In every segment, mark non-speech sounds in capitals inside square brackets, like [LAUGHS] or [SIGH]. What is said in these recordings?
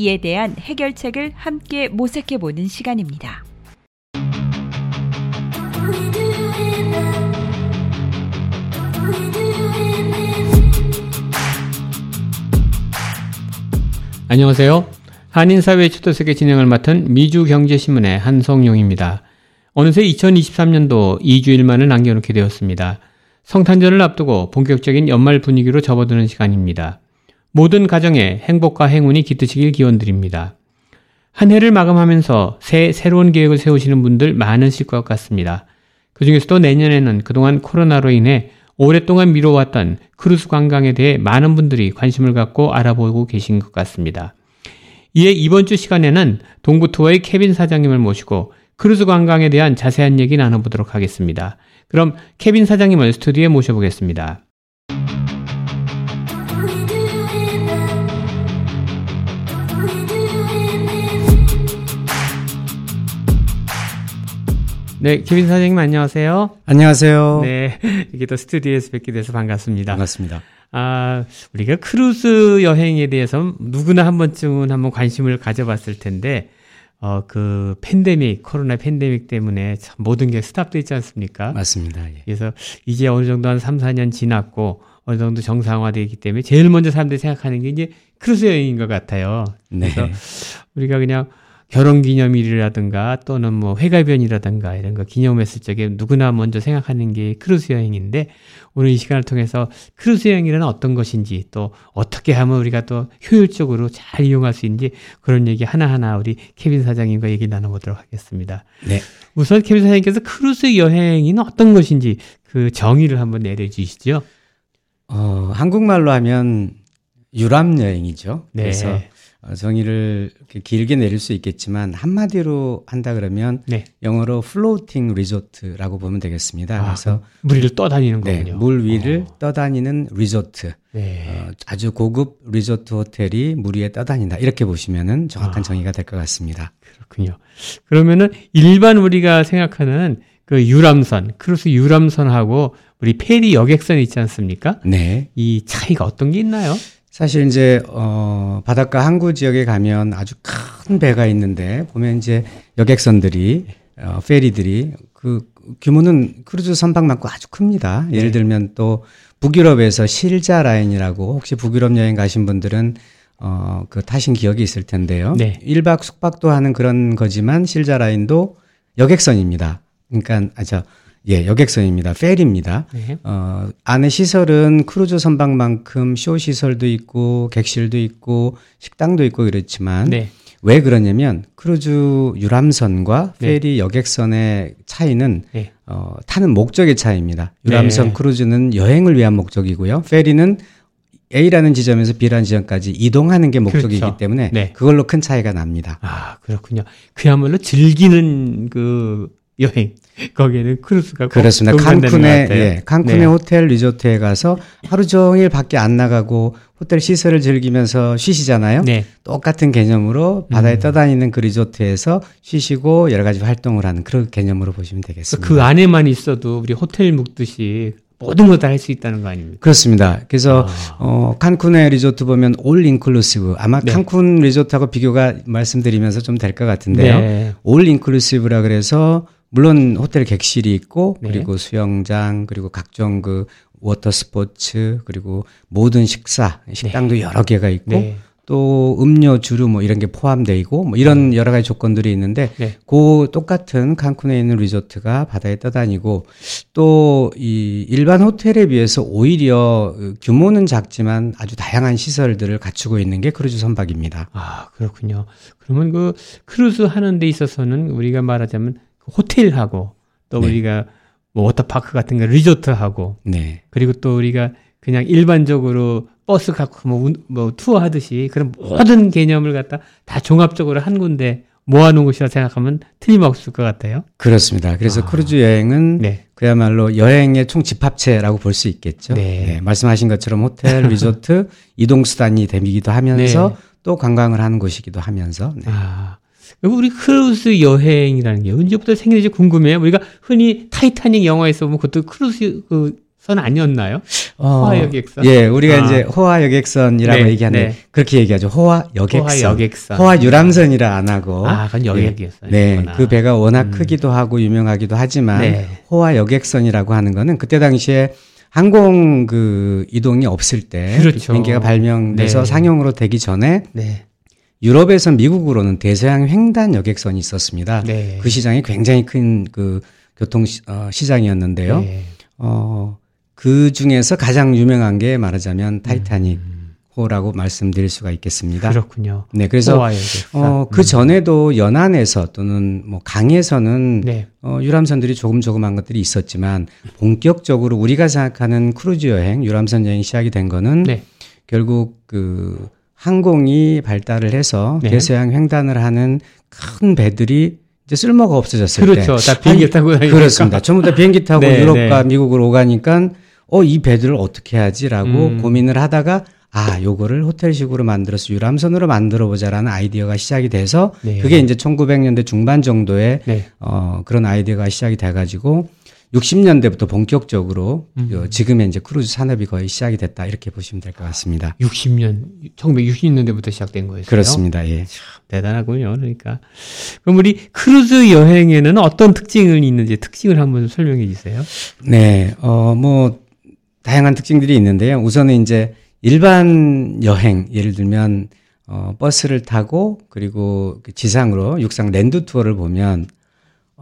이에 대한 해결책을 함께 모색해 보는 시간입니다. 안녕하세요. 한인사회 초도석의 진행을 맡은 미주경제신문의 한성용입니다. 어느새 2023년도 2주일만을 남겨놓게 되었습니다. 성탄절을 앞두고 본격적인 연말 분위기로 접어드는 시간입니다. 모든 가정에 행복과 행운이 깃드시길 기원드립니다. 한 해를 마감하면서 새 새로운 계획을 세우시는 분들 많으실 것 같습니다. 그 중에서도 내년에는 그동안 코로나로 인해 오랫동안 미뤄왔던 크루즈 관광에 대해 많은 분들이 관심을 갖고 알아보고 계신 것 같습니다. 이에 이번 주 시간에는 동부투어의 케빈 사장님을 모시고 크루즈 관광에 대한 자세한 얘기 나눠보도록 하겠습니다. 그럼 케빈 사장님을 스튜디오에 모셔보겠습니다. 네, 케빈 사장님 안녕하세요. 안녕하세요. 네, [LAUGHS] 이게 또 스튜디오에서 뵙게 돼서 반갑습니다. 반갑습니다. 아, 우리가 크루즈 여행에 대해서 누구나 한 번쯤은 한번 관심을 가져봤을 텐데, 어, 그 팬데믹, 코로나 팬데믹 때문에 참 모든 게 stop돼 있지 않습니까? 맞습니다. 예. 그래서 이제 어느 정도 한 3, 4년 지났고, 어느 정도 정상화되기 때문에 제일 먼저 사람들이 생각하는 게 이제 크루즈 여행인 것 같아요. 그래서 네. 우리가 그냥 결혼 기념일이라든가 또는 뭐 회갑연이라든가 이런 거 기념했을 적에 누구나 먼저 생각하는 게 크루즈 여행인데 오늘 이 시간을 통해서 크루즈 여행이란 어떤 것인지 또 어떻게 하면 우리가 또 효율적으로 잘 이용할 수 있는지 그런 얘기 하나하나 우리 케빈 사장님과 얘기 나눠보도록 하겠습니다. 네. 우선 케빈 사장님께서 크루즈 여행이 어떤 것인지 그 정의를 한번 내려주시죠. 어, 한국말로 하면 유람 여행이죠. 네. 그래서 어, 정의를 이렇게 길게 내릴 수 있겠지만 한마디로 한다 그러면 네. 영어로 floating resort라고 보면 되겠습니다. 아, 그래서 물 위를 떠다니는 네, 거군요. 물 위를 어. 떠다니는 리조트. 네. 어, 아주 고급 리조트 호텔이 물 위에 떠다닌다. 이렇게 보시면은 정확한 아. 정의가 될 것 같습니다. 그렇군요. 그러면은 일반 우리가 생각하는 그 유람선, 크루즈 유람선하고 우리 페리 여객선 있지 않습니까? 네. 이 차이가 어떤 게 있나요? 사실 이제 어 바닷가 항구 지역에 가면 아주 큰 배가 있는데 보면 이제 여객선들이 어 페리들이 그 규모는 크루즈 선박만큼 아주 큽니다. 네. 예를 들면 또 북유럽에서 실자 라인이라고 혹시 북유럽 여행 가신 분들은 어 그 타신 기억이 있을 텐데요. 네. 1박 숙박도 하는 그런 거지만 실자 라인도 여객선입니다. 그러니까 아저 예, 여객선입니다. 페리입니다. 네. 어, 안에 시설은 크루즈 선박만큼 쇼 시설도 있고 객실도 있고 식당도 있고 그렇지만 네. 왜 그러냐면 크루즈 유람선과 네. 페리 여객선의 차이는 네. 어, 타는 목적의 차이입니다. 유람선 네. 크루즈는 여행을 위한 목적이고요. 페리는 A라는 지점에서 B라는 지점까지 이동하는 게 목적이기 그렇죠. 때문에 네. 그걸로 큰 차이가 납니다. 아, 그렇군요. 그야말로 즐기는 그 여행. [LAUGHS] 거기에는 크루즈가 꼭 그렇습니다. 칸쿤의. 예, 칸쿤의 네. 호텔 리조트에 가서 하루 종일 밖에 안 나가고 호텔 시설을 즐기면서 쉬시잖아요. 네. 똑같은 개념으로 바다에 떠다니는 그 리조트에서 쉬시고 여러 가지 활동을 하는 그런 개념으로 보시면 되겠습니다. 그 안에만 있어도 우리 호텔 묵듯이 모든 걸 다 할 수 있다는 거 아닙니까? 그렇습니다. 그래서 아. 어 칸쿤의 리조트 보면 all inclusive 아마 네. 칸쿤 리조트하고 비교가 말씀드리면서 좀 될 것 같은데요. 네. all inclusive라 그래서 물론 호텔 객실이 있고 네. 그리고 수영장 그리고 각종 그 water sports 그리고 모든 식사 식당도 여러 개가 있고 네. 또 음료 주류 뭐 이런 게 포함되어 있고 뭐 이런 여러 가지 조건들이 있는데 네. 그 똑같은 칸쿤에 있는 리조트가 바다에 떠다니고 또 이 일반 호텔에 비해서 오히려 규모는 작지만 아주 다양한 시설들을 갖추고 있는 게 크루즈 선박입니다. 아, 그렇군요. 그러면 그 크루즈 하는 데 있어서는 우리가 말하자면 그 호텔하고 또 네. 우리가 뭐 워터파크 같은 거 리조트하고 네. 그리고 또 우리가 그냥 일반적으로 버스 갖고 뭐, 운- 뭐 투어 하듯이 그런 모든 개념을 갖다 다 종합적으로 한 군데 모아놓은 곳이라 생각하면 틀림없을 것 같아요. 그렇습니다. 그래서 아. 크루즈 여행은 네. 그야말로 여행의 총 집합체라고 볼 수 있겠죠. 네. 말씀하신 것처럼 호텔, [LAUGHS] 리조트, 이동 수단이 되기도 하면서 또 관광을 하는 곳이기도 하면서 네. 아. 우리 크루즈 여행이라는 게 언제부터 생겼는지 궁금해요. 우리가 흔히 타이타닉 영화에서 보면 그것도 크루즈 그선 아니었나요? 어, 호화 여객선. 예, 우리가 아. 이제 호화 여객선이라고 네, 얘기하는데 네. 그렇게 얘기하죠. 호화 여객선. 호화 여객선. 호화 유람선이라 안 하고. 아, 그건 여객이었어요. 네, 그 배가 워낙 음. 크기도 하고 유명하기도 하지만 네. 호화 여객선이라고 하는 거는 그때 당시에 항공 그 이동이 없을 때 그렇죠. 비행기가 발명돼서 네. 상용으로 되기 전에 네. 유럽에서 미국으로는 대서양 횡단 여객선이 있었습니다. 네. 그 시장이 굉장히 큰 그 교통 시, 어, 시장이었는데요. 네. 어, 그 중에서 가장 유명한 게 말하자면 타이타닉 호라고 말씀드릴 수가 있겠습니다. 음. 그렇군요. 네, 그래서. 어, 그 전에도 연안에서 또는 뭐 강에서는 네. 어, 유람선들이 조금 조금한 것들이 있었지만 본격적으로 우리가 생각하는 크루즈 여행, 유람선 여행이 시작이 된 거는 네. 결국 그 항공이 발달을 해서 네. 대서양 횡단을 하는 큰 배들이 이제 쓸모가 없어졌을 그렇죠. 때다 비행기 타고 다니니까. 그렇습니다. 전부 다 비행기 타고 [LAUGHS] 네, 유럽과 네. 미국으로 오가니까 어 이 배들을 어떻게 하지라고 음. 고민을 하다가 아 요거를 호텔식으로 만들어서 유람선으로 만들어 보자라는 아이디어가 시작이 돼서 네. 그게 이제 1900년대 중반 정도에 네. 어 그런 아이디어가 시작이 돼 가지고 60년대부터 본격적으로 음. 어, 지금의 이제 크루즈 산업이 거의 시작이 됐다 이렇게 보시면 될 것 같습니다. 60년, 1960년대부터 시작된 거였어요. 그렇습니다. 예. 대단하군요. 그러니까. 그럼 우리 크루즈 여행에는 어떤 특징이 있는지 특징을 한번 설명해 주세요. 네, 어, 뭐, 다양한 특징들이 있는데요. 우선은 이제 일반 여행, 예를 들면, 어, 버스를 타고, 그리고 그 지상으로 육상 land tour를 보면,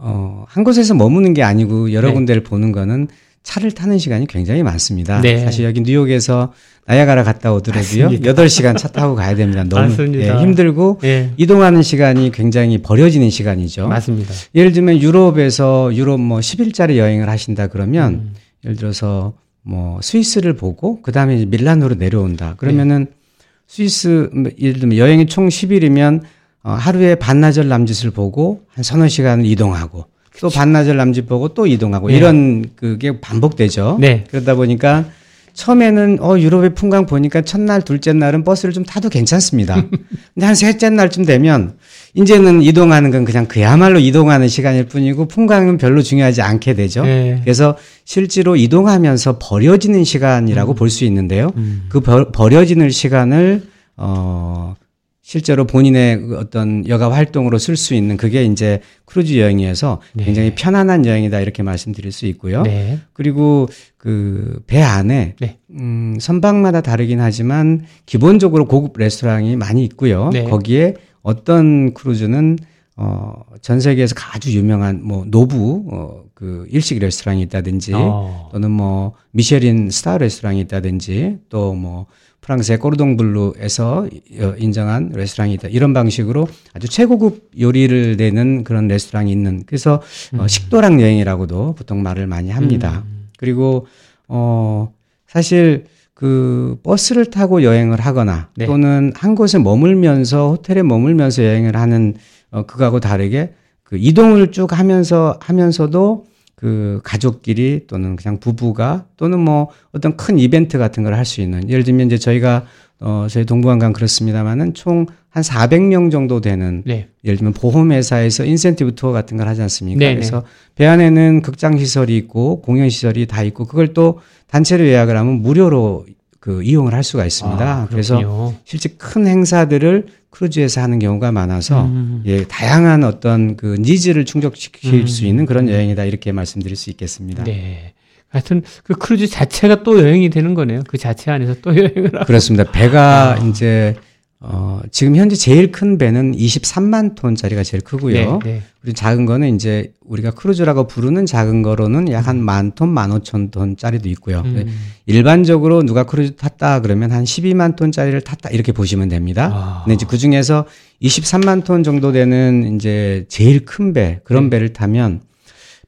어, 한 곳에서 머무는 게 아니고 여러 네. 군데를 보는 거는 차를 타는 시간이 굉장히 많습니다. 네. 사실 여기 뉴욕에서 나야가라 갔다 오더라도요. 맞습니다. 8시간 차 타고 가야 됩니다. 너무. 예, 힘들고 예. 이동하는 시간이 굉장히 버려지는 시간이죠. 맞습니다. 예를 들면 유럽에서 유럽 뭐 10일짜리 여행을 하신다 그러면 음. 예를 들어서 뭐 스위스를 보고 그다음에 밀라노로 내려온다. 그러면은 스위스 뭐 예를 들면 여행이 총 10일이면 어, 하루에 반나절 남짓을 보고 한 서너 시간을 이동하고 또 반나절 남짓 보고 또 이동하고 네. 이런 그게 반복되죠. 네. 그러다 보니까 처음에는 어 유럽의 풍광 보니까 첫날 둘째 날은 버스를 좀 타도 괜찮습니다. [LAUGHS] 근데 한 셋째 날쯤 되면 이제는 이동하는 건 그냥 그야말로 이동하는 시간일 뿐이고 풍광은 별로 중요하지 않게 되죠. 네. 그래서 실제로 이동하면서 버려지는 시간이라고 볼수 있는데요. 음. 그 버, 버려지는 시간을 어 실제로 본인의 그 어떤 여가 활동으로 쓸 수 있는 그게 이제 크루즈 여행이어서 네. 굉장히 편안한 여행이다 이렇게 말씀드릴 수 있고요. 네. 그리고 그 배 안에 네. 음, 선박마다 다르긴 하지만 기본적으로 고급 레스토랑이 많이 있고요. 네. 거기에 어떤 크루즈는 어, 전 세계에서 아주 유명한 뭐 노부 어, 그 일식 레스토랑이 있다든지 어. 또는 뭐 미쉐린 스타 레스토랑이 있다든지 또뭐 프랑스의 꼬르동 블루에서 어, 인정한 레스토랑이 있다. 이런 방식으로 아주 최고급 요리를 내는 그런 레스토랑이 있는 그래서 어, 식도락 여행이라고도 보통 말을 많이 합니다. 그리고 어 사실 그 버스를 타고 여행을 하거나 네. 또는 한 곳에 머물면서 호텔에 머물면서 여행을 하는 어 그거하고 다르게 그 이동을 쭉 하면서 하면서도 그 가족끼리 또는 그냥 부부가 또는 뭐 어떤 큰 이벤트 같은 걸 할 수 있는 예를 들면 이제 저희가 어 저희 동부관광 그렇습니다만은 총 한 400명 정도 되는 네. 예를 들면 보험회사에서 인센티브 투어 같은 걸 하지 않습니까? 네네. 그래서 배 안에는 극장 시설이 있고 공연 시설이 다 있고 그걸 또 단체로 예약을 하면 무료로 그 이용을 할 수가 있습니다. 아, 그래서. 실제 큰 행사들을 크루즈에서 하는 경우가 많아서 음. 예, 다양한 어떤 그 needs를 충족시킬 음. 수 있는 그런 여행이다 이렇게 말씀드릴 수 있겠습니다. 네. 하여튼 그 크루즈 자체가 또 여행이 되는 거네요. 그 자체 안에서 또 [LAUGHS] 여행을 하고. 그렇습니다. 배가 이제 어, 지금 현재 제일 큰 배는 23만 톤짜리가 제일 크고요. 네, 네. 그리고 작은 거는 이제 우리가 크루즈라고 부르는 작은 거로는 약 한 만 톤, 만 오천 톤짜리도 있고요. 음. 일반적으로 누가 크루즈 탔다 그러면 한 12만 톤짜리를 탔다 이렇게 보시면 됩니다. 아. 근데 이제 그 중에서 23만 톤 정도 되는 이제 제일 큰 배, 그런 네. 배를 타면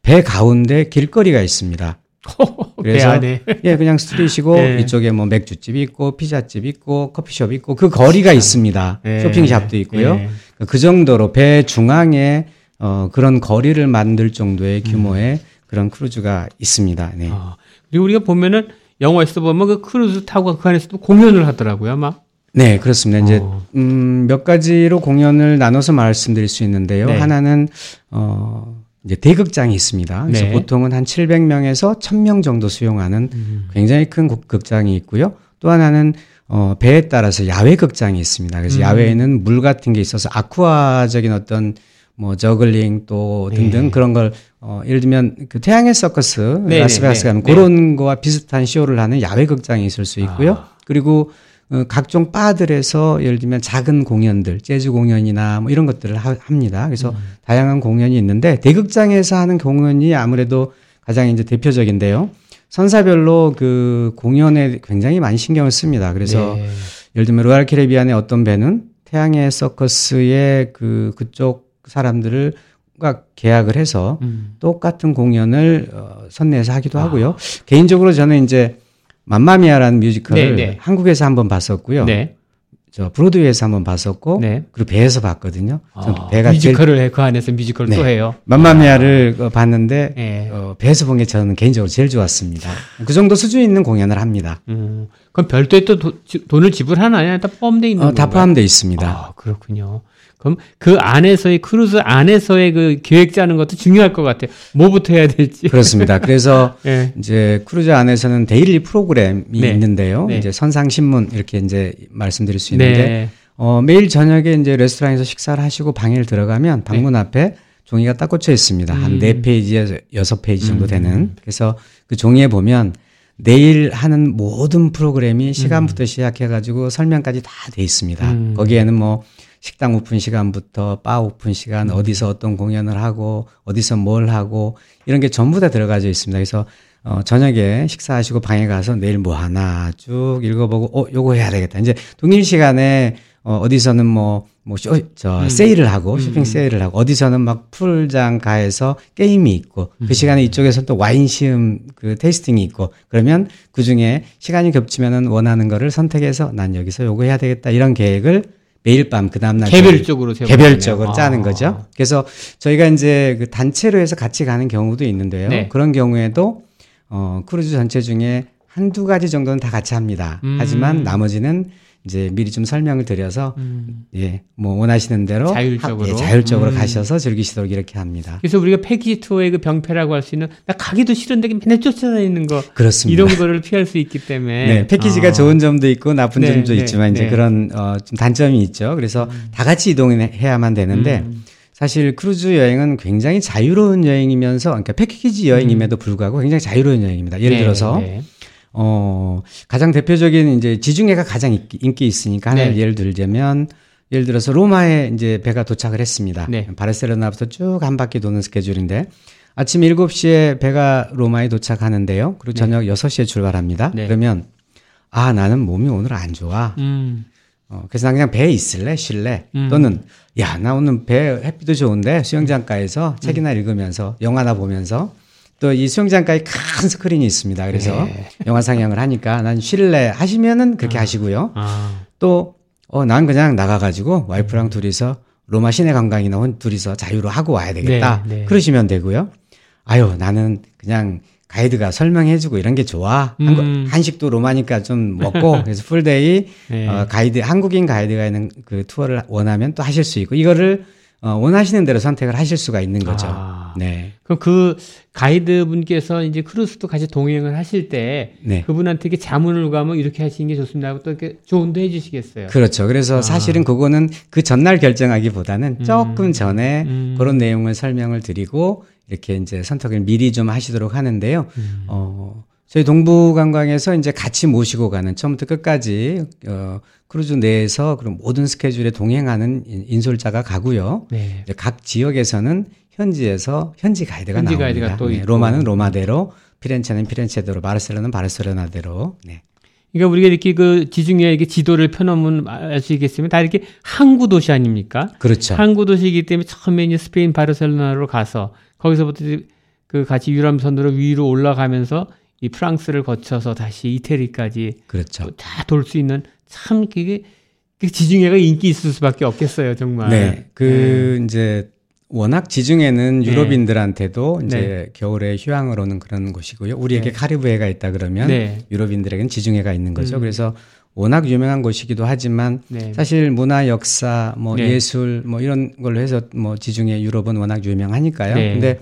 배 가운데 길거리가 있습니다. [LAUGHS] 배 안에. 예, 그냥 street이고 네. 이쪽에 뭐 맥주집 있고 피자집 있고 커피숍 있고 그 거리가 있습니다. 네. 쇼핑 shop도 있고요. 네. 그 정도로 배 중앙에 어 그런 거리를 만들 정도의 규모의 그런 크루즈가 있습니다. 네. 아, 그리고 우리가 보면은 영화에서 보면 그 크루즈 타고 그 안에서도 공연을 하더라고요, 아마. 네, 그렇습니다. 이제 어. 음, 몇 가지로 공연을 나눠서 말씀드릴 수 있는데요. 네. 하나는 어 이제 대극장이 있습니다. 그래서 네. 보통은 한 700명에서 1000명 정도 수용하는 음. 굉장히 큰 곡- 극장이 있고요. 또 하나는 어 배에 따라서 야외 극장이 있습니다. 그래서 음. 야외에는 물 같은 게 있어서 aqua적인 어떤 뭐 저글링 또 등등 네. 그런 걸 어, 예를 들면 그 태양의 서커스 네, 라스베가스 네, 가면 네. 그런 거와 비슷한 쇼를 하는 야외 극장이 있을 수 있고요. 아. 그리고 어, 각종 바들에서 예를 들면 작은 공연들, 재즈 공연이나 뭐 이런 것들을 하, 합니다. 그래서 음. 다양한 공연이 있는데 대극장에서 하는 공연이 아무래도 가장 이제 대표적인데요. 선사별로 그 공연에 굉장히 많이 신경을 씁니다. 그래서 네. 예를 들면 로얄 캐리비안의 어떤 배는 태양의 서커스의 그 그쪽 사람들을 과 계약을 해서 음. 똑같은 공연을 어, 선내에서 하기도 아. 하고요. 개인적으로 저는 이제 맘마미아라는 뮤지컬을 네, 네. 한국에서 한번 봤었고요. 네. 저 브로드웨이에서 한번 봤었고 네. 그리고 배에서 봤거든요. 아, 배가 제일 뮤지컬을 해, 그 안에서 뮤지컬을 네. 또 해요. 맘마미아를 어, 봤는데 예. 어, 배에서 본 게 저는 개인적으로 제일 좋았습니다. 그 정도 수준 있는 공연을 합니다. 음. 그럼 별도의 또 도, 지- 돈을 지불하나요? 다 포함되어 있는 어, 다 건가요? 포함되어 있습니다. 아, 그렇군요. 그럼 그 안에서의 크루즈 안에서의 그 계획 짜는 것도 중요할 것 같아요. 뭐부터 해야 될지. 그렇습니다. 그래서 [LAUGHS] 예. 이제 크루즈 안에서는 daily 프로그램이 네. 있는데요. 네. 이제 선상 신문 이렇게 이제 말씀드릴 수 있는데 네. 어, 매일 저녁에 이제 레스토랑에서 식사를 하시고 방에 들어가면 방문 앞에 종이가 딱 꽂혀 있습니다. 한 음. 네 페이지에서 여섯 페이지 정도 되는. 그래서 그 종이에 보면 내일 하는 모든 프로그램이 시간부터 시작해가지고 설명까지 다 돼 있습니다. 음. 거기에는 뭐 식당 오픈 시간부터 바 오픈 시간, 어디서 어떤 공연을 하고, 어디서 뭘 하고, 이런 게 전부 다 들어가져 있습니다. 그래서, 어, 저녁에 식사하시고 방에 가서 내일 뭐 하나 쭉 읽어보고, 어, 요거 해야 되겠다. 이제 동일 시간에, 어, 어디서는 뭐, 뭐, 쇼, 저, 세일을 하고, 쇼핑 세일을 하고, 어디서는 막 풀장 가에서 게임이 있고, 그 시간에 이쪽에서 또 와인 시음 그 tasting이 있고, 그러면 그 중에 시간이 겹치면은 원하는 거를 선택해서 난 여기서 요거 해야 되겠다. 이런 계획을 매일 밤 그 다음날 개별적으로 개별적으로 거네요. 짜는 아. 거죠. 그래서 저희가 이제 그 단체로 해서 같이 가는 경우도 있는데요. 네. 그런 경우에도 어 크루즈 전체 중에 한두 가지 정도는 다 같이 합니다. 음. 하지만 나머지는 이제 미리 좀 설명을 드려서 음. 예, 뭐 원하시는 대로 자율적으로. 하- 예, 자율적으로 음. 가셔서 즐기시도록 이렇게 합니다. 그래서 우리가 패키지 투어의 그 병폐라고 할 수 있는 나 가기도 싫은데 맨날 쫓아다니는 거 그렇습니다. 이런 거를 피할 수 있기 때문에 네, 패키지가 아. 좋은 점도 있고 나쁜 네, 점도 네, 있지만 이제 네. 그런 어, 좀 단점이 있죠. 그래서 다 같이 이동해야만 되는데 음. 사실 크루즈 여행은 굉장히 자유로운 여행이면서 그러니까 패키지 여행임에도 불구하고 굉장히 자유로운 여행입니다. 예를 음. 네, 들어서 네. 어 가장 대표적인 이제 지중해가 가장 인기, 인기 있으니까 하나를 네. 예를 들자면 예를 들어서 로마에 이제 배가 도착을 했습니다. 네. 바르셀로나부터 쭉 한 바퀴 도는 스케줄인데 아침 7시에 배가 로마에 도착하는데요. 그리고 저녁 6시에 출발합니다. 네. 그러면 아 나는 몸이 오늘 안 좋아. 음. 어, 그래서 난 그냥 배에 있을래, 쉴래. 음. 또는, 야, 나 오늘 배 햇빛도 좋은데 수영장가에서 책이나 읽으면서 영화나 보면서 또 이 수영장가에 큰 스크린이 있습니다. 그래서 네. 영화 상영을 하니까 난 쉴래 하시면은 그렇게 하시고요. 아. 또, 어, 난 그냥 나가가지고 와이프랑 둘이서 로마 시내 관광이나 혼 둘이서 자유로 하고 와야 되겠다. 네, 네. 그러시면 되고요. 아유, 나는 그냥 가이드가 설명해주고 이런 게 좋아. 음. 한국- 한식도 로마니까 좀 먹고 [LAUGHS] 그래서 full day 네. 어, 가이드 한국인 가이드가 있는 그 투어를 원하면 또 하실 수 있고 이거를 어, 원하시는 대로 선택을 하실 수가 있는 거죠. 아. 네, 그럼 그 가이드 분께서 이제 크루스도 같이 동행을 하실 때 네. 그분한테 이렇게 자문을 가면 이렇게 하시는 게 좋습니다 하고 또 이렇게 조언도 해주시겠어요. 그렇죠. 그래서 아. 사실은 그거는 그 전날 결정하기보다는 조금 전에 음. 그런 내용을 설명을 드리고 이렇게 이제 선택을 미리 좀 하시도록 하는데요. 음. 어, 저희 동부관광에서 이제 같이 모시고 가는 처음부터 끝까지 어, 크루즈 내에서 그런 모든 스케줄에 동행하는 인- 인솔자가 가고요. 네. 각 지역에서는 현지에서 현지 가이드가 현지 나옵니다. 가이드가 또 네. 로마는 로마대로, 피렌체는 피렌체대로, 바르셀로나는 바르셀로나대로. 네. 그러니까 우리가 이렇게 그 지중해 이렇게 지도를 펴놓으면 아시겠지만 다 이렇게 항구 도시 아닙니까? 그렇죠. 항구 도시이기 때문에 처음에 이제 스페인 바르셀로나로 가서 거기서부터 이제 그 같이 유람선으로 위로 올라가면서 이 프랑스를 거쳐서 다시 이태리까지 그렇죠. 다 돌 수 있는 참 그게 그 지중해가 인기 있을 수밖에 없겠어요, 정말. 네. 그 이제 워낙 지중해는 네. 유럽인들한테도 이제 네. 겨울에 휴양을 오는 그런 곳이고요. 우리에게 네. 카리브해가 있다 그러면 네. 유럽인들에게는 지중해가 있는 거죠. 음. 그래서 워낙 유명한 곳이기도 하지만 네. 사실 문화, 역사, 뭐 네. 예술 뭐 이런 걸로 해서 뭐 지중해 유럽은 워낙 유명하니까요. 네. 근데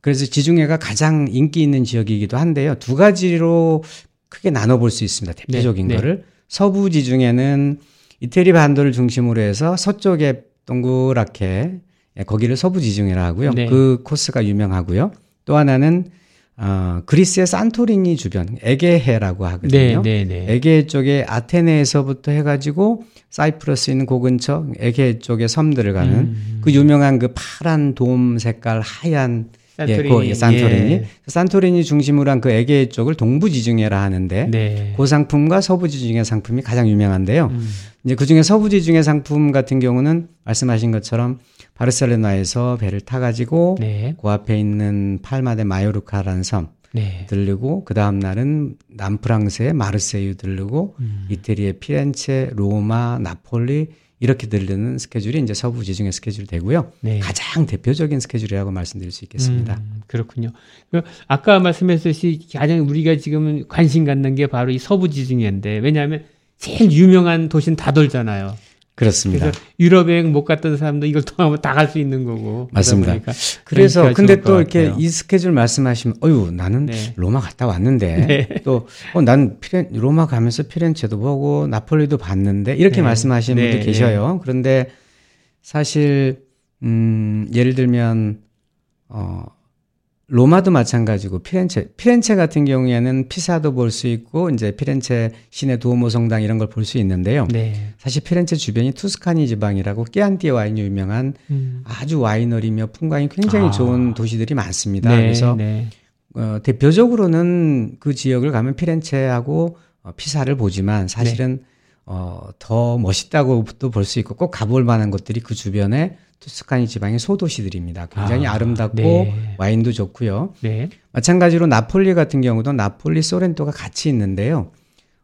그래서 지중해가 가장 인기 있는 지역이기도 한데요. 두 가지로 크게 나눠 볼 수 있습니다. 대표적인 네. 네. 거를 서부 지중해는 이태리 반도를 중심으로 해서 서쪽에 동그랗게 예, 거기를 서부 지중해라 하고요. 네. 그 코스가 유명하고요. 또 하나는 어, 그리스의 산토리니 주변 에게해라고 네, 하거든요. 네, 네. 에게 쪽에 아테네에서부터 해가지고 사이프러스 있는 그 근처 에게 쪽에 섬들을 가는 음. 그 유명한 그 파란 돔 색깔 하얀 산토리니. 예, 그, 예, 산토리니 예. 산토리니 중심으로 한 그 에게 쪽을 동부 지중해라 하는데 네. 그 상품과 서부 지중해 상품이 가장 유명한데요. 음. 이제 그 중에 서부 지중해 상품 같은 경우는 말씀하신 것처럼 바르셀로나에서 배를 타 가지고 네. 그 앞에 있는 팔마데 마요르카라는 섬 네. 들르고 그 다음 날은 남프랑스의 마르세유 들르고 음. 이태리의 피렌체, 로마, 나폴리 이렇게 들르는 스케줄이 이제 서부 지중해 스케줄이 되고요. 네. 가장 대표적인 스케줄이라고 말씀드릴 수 있겠습니다. 음, 그렇군요. 그 아까 말씀했듯이 가장 우리가 지금 관심 갖는 게 바로 이 서부 지중해인데 왜냐하면 제일 유명한 도시는 다 돌잖아요. 그렇습니다. 그래서 유럽 여행 못 갔던 사람도 이걸 통하면 다 갈 수 있는 거고. 맞습니다. 그래서 근데 또것 이렇게 같아요. 이 스케줄 말씀하시면 어유 나는 네. 로마 갔다 왔는데 [LAUGHS] 또 어, 난 피렌 로마 가면서 피렌체도 보고 나폴리도 봤는데 이렇게 네. 말씀하시는 네, 분들 계셔요. 그런데 사실 음 예를 들면 어 로마도 마찬가지고 피렌체 피렌체 같은 경우에는 피사도 볼 수 있고 이제 피렌체 시내 두오모 성당 이런 걸 볼 수 있는데요. 네. 사실 피렌체 주변이 투스카니 지방이라고 깨안띠 와인이 유명한 음. 아주 와이너리며 풍광이 굉장히 아. 좋은 도시들이 많습니다. 네, 그래서 네. 어, 대표적으로는 그 지역을 가면 피렌체하고 어, 피사를 보지만 사실은 어, 더 멋있다고도 볼 수 있고 꼭 가볼 만한 것들이 그 주변에 투스카니 지방의 소도시들입니다. 굉장히 아, 아, 름답고 네. 와인도 좋고요. 네. 마찬가지로 나폴리 같은 경우도 나폴리 소렌토가 같이 있는데요.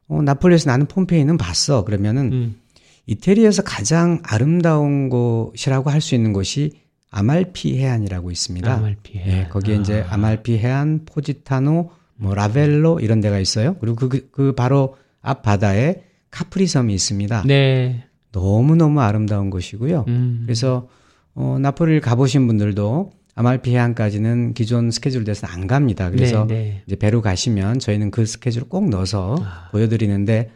어, 나폴리에서 나는 폼페이는 봤어. 그러면은 음. 이태리에서 가장 아름다운 곳이라고 할 수 있는 곳이 아말피 해안이라고 있습니다. 아말피 해안. 예, 거기에 이제 아말피 해안, 포지타노, 뭐 라벨로 이런 데가 있어요. 그리고 그, 그, 그 바로 앞 바다에 카프리 섬이 있습니다. 네. 너무너무 아름다운 곳이고요. 음. 그래서 어, 나폴리를 가보신 분들도 아말피 해안까지는 기존 스케줄 돼서 안 갑니다. 그래서 네, 네. 이제 배로 가시면 저희는 그 스케줄을 꼭 넣어서 아. 보여드리는데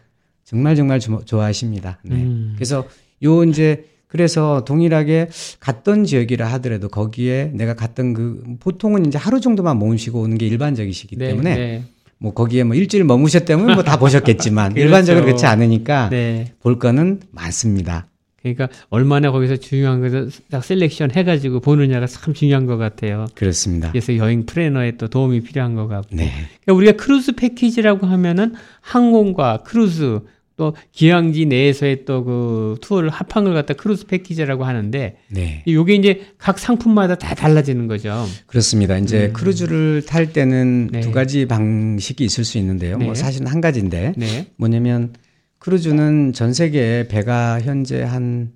정말 정말 주- 좋아하십니다. 네. 음. 그래서 요 이제 그래서 동일하게 갔던 지역이라 하더라도 거기에 내가 갔던 그 보통은 이제 하루 정도만 머무시고 오는 게 일반적이시기 네, 때문에 네. 뭐 거기에 뭐 일주일 머무셨다면 뭐 다 [LAUGHS] 보셨겠지만 그렇죠. 일반적으로 그렇지 않으니까 네. 볼 거는 많습니다. 그러니까 얼마나 거기서 중요한 것을 딱 selection 해가지고 보느냐가 참 중요한 것 같아요. 그렇습니다. 그래서 여행 planner에 또 도움이 필요한 것 같고. 네. 그러니까 우리가 크루즈 패키지라고 하면은 항공과 크루즈 또 기항지 내에서의 또 그 투어를 합한 걸 갖다 크루즈 패키지라고 하는데 네. 요게 이제 각 상품마다 다 달라지는 거죠. 그렇습니다. 이제 크루즈를 탈 때는 음. 네. 두 가지 방식이 있을 수 있는데요. 네. 뭐 사실은 한 가지인데 네. 뭐냐면 크루즈는 전 세계에 배가 현재 한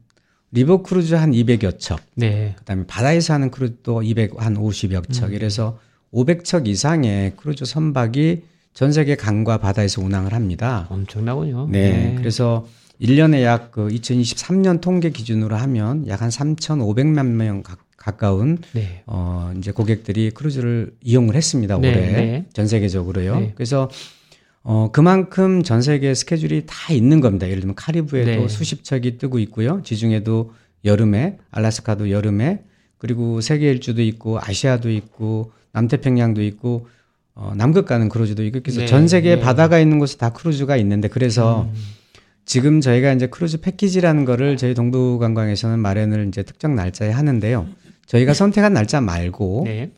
river 크루즈 한 200여 척, 네. 그다음에 바다에서 하는 크루즈도 200 한 50여 척, 음. 이래서 500척 이상의 크루즈 선박이 전 세계 강과 바다에서 운항을 합니다. 엄청나군요. 네. 그래서 1년에 약 그 2023년 통계 기준으로 하면 약 한 3,500만 명 가- 가까운 네. 어 이제 고객들이 크루즈를 이용을 했습니다. 네, 올해 네. 전 세계적으로요. 네. 그래서 어 그만큼 전 세계 스케줄이 다 있는 겁니다. 예를 들면 카리브해도 네. 수십 척이 뜨고 있고요. 지중해도 여름에 알라스카도 여름에 그리고 세계 일주도 있고 아시아도 있고 남태평양도 있고 어 남극 가는 크루즈도 있고 그래서 네, 전 세계 네. 바다가 있는 곳에 다 크루즈가 있는데 그래서 음. 지금 저희가 이제 크루즈 패키지라는 거를 저희 동부관광에서는 마련을 이제 특정 날짜에 하는데요. 저희가 선택한 날짜 말고 네.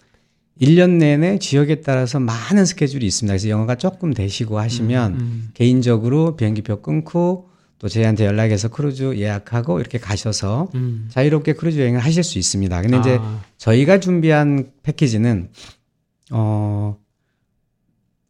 1년 내내 지역에 따라서 많은 스케줄이 있습니다. 그래서 영어가 조금 되시고 하시면 음. 개인적으로 비행기표 끊고 또 저희한테 연락해서 크루즈 예약하고 이렇게 가셔서 음. 자유롭게 크루즈 여행을 하실 수 있습니다. 근데 이제 아, 저희가 준비한 패키지는 어,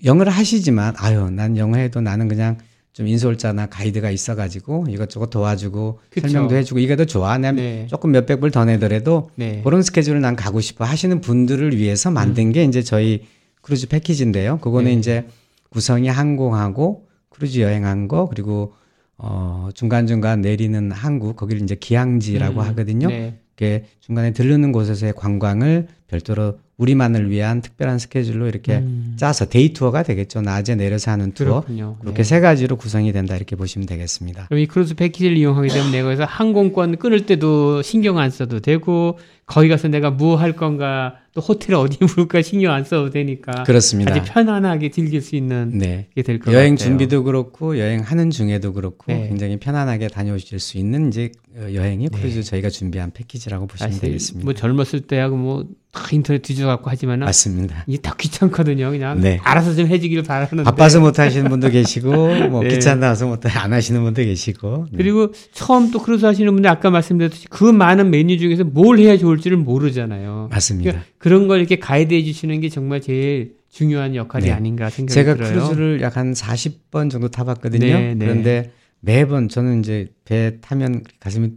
영어를 하시지만, 아유, 난 영어 해도 나는 그냥 좀 인솔자나 가이드가 있어가지고 이것저것 도와주고 그쵸. 설명도 해주고 이게 더 좋아. 내 네. 조금 몇백 불 더 내더라도 네. 그런 스케줄을 난 가고 싶어 하시는 분들을 위해서 만든 게 이제 저희 크루즈 패키지인데요. 그거는 네. 이제 구성이 항공하고 크루즈 여행한 거 그리고 어 중간중간 내리는 항구 거기를 이제 기항지라고 음, 하거든요. 네. 이렇게 중간에 들르는 곳에서의 관광을 별도로 우리만을 위한 특별한 스케줄로 이렇게 음. 짜서 day 투어가 되겠죠. 낮에 내려서 하는 투어. 그렇군요. 그렇게 네. 세 가지로 구성이 된다 이렇게 보시면 되겠습니다. 그럼 이 크루즈 패키지를 이용하게 되면 내가 그래서 항공권 끊을 때도 신경 안 써도 되고 거기 가서 내가 뭐 할 건가 또 호텔 어디 [LAUGHS] 묵을까 신경 안 써도 되니까 그렇습니다. 아주 편안하게 즐길 수 있는 네. 게 될 것 같아요. 여행 준비도 그렇고 여행하는 중에도 그렇고 네. 굉장히 편안하게 다녀오실 수 있는 이제 어, 여행이 크루즈 저희가 준비한 패키지라고 보시면 네. 되겠습니다. 뭐 젊었을 때하고 뭐다 인터넷 뒤져 갖고 하지만은 맞습니다. 이게 다 귀찮거든요. 그냥 네. 알아서 좀 해주길 바라는데. 바빠서 못 하시는 분도 계시고 뭐 [LAUGHS] 네. 귀찮아서 못 안 하시는 분도 계시고 네. 그리고 처음 또 크루즈 하시는 분들 아까 말씀드렸듯이 그 많은 메뉴 중에서 뭘 해야 좋을 지를 모르잖아요. 맞습니다. 그러니까 그런 걸 이렇게 가이드해 주시는 게 정말 제일 중요한 역할이 네. 아닌가 생각이 제가 들어요. 크루즈를 약 한 40번 정도 타봤거든요. 네, 네. 그런데 매번 저는 이제 배 타면 가슴이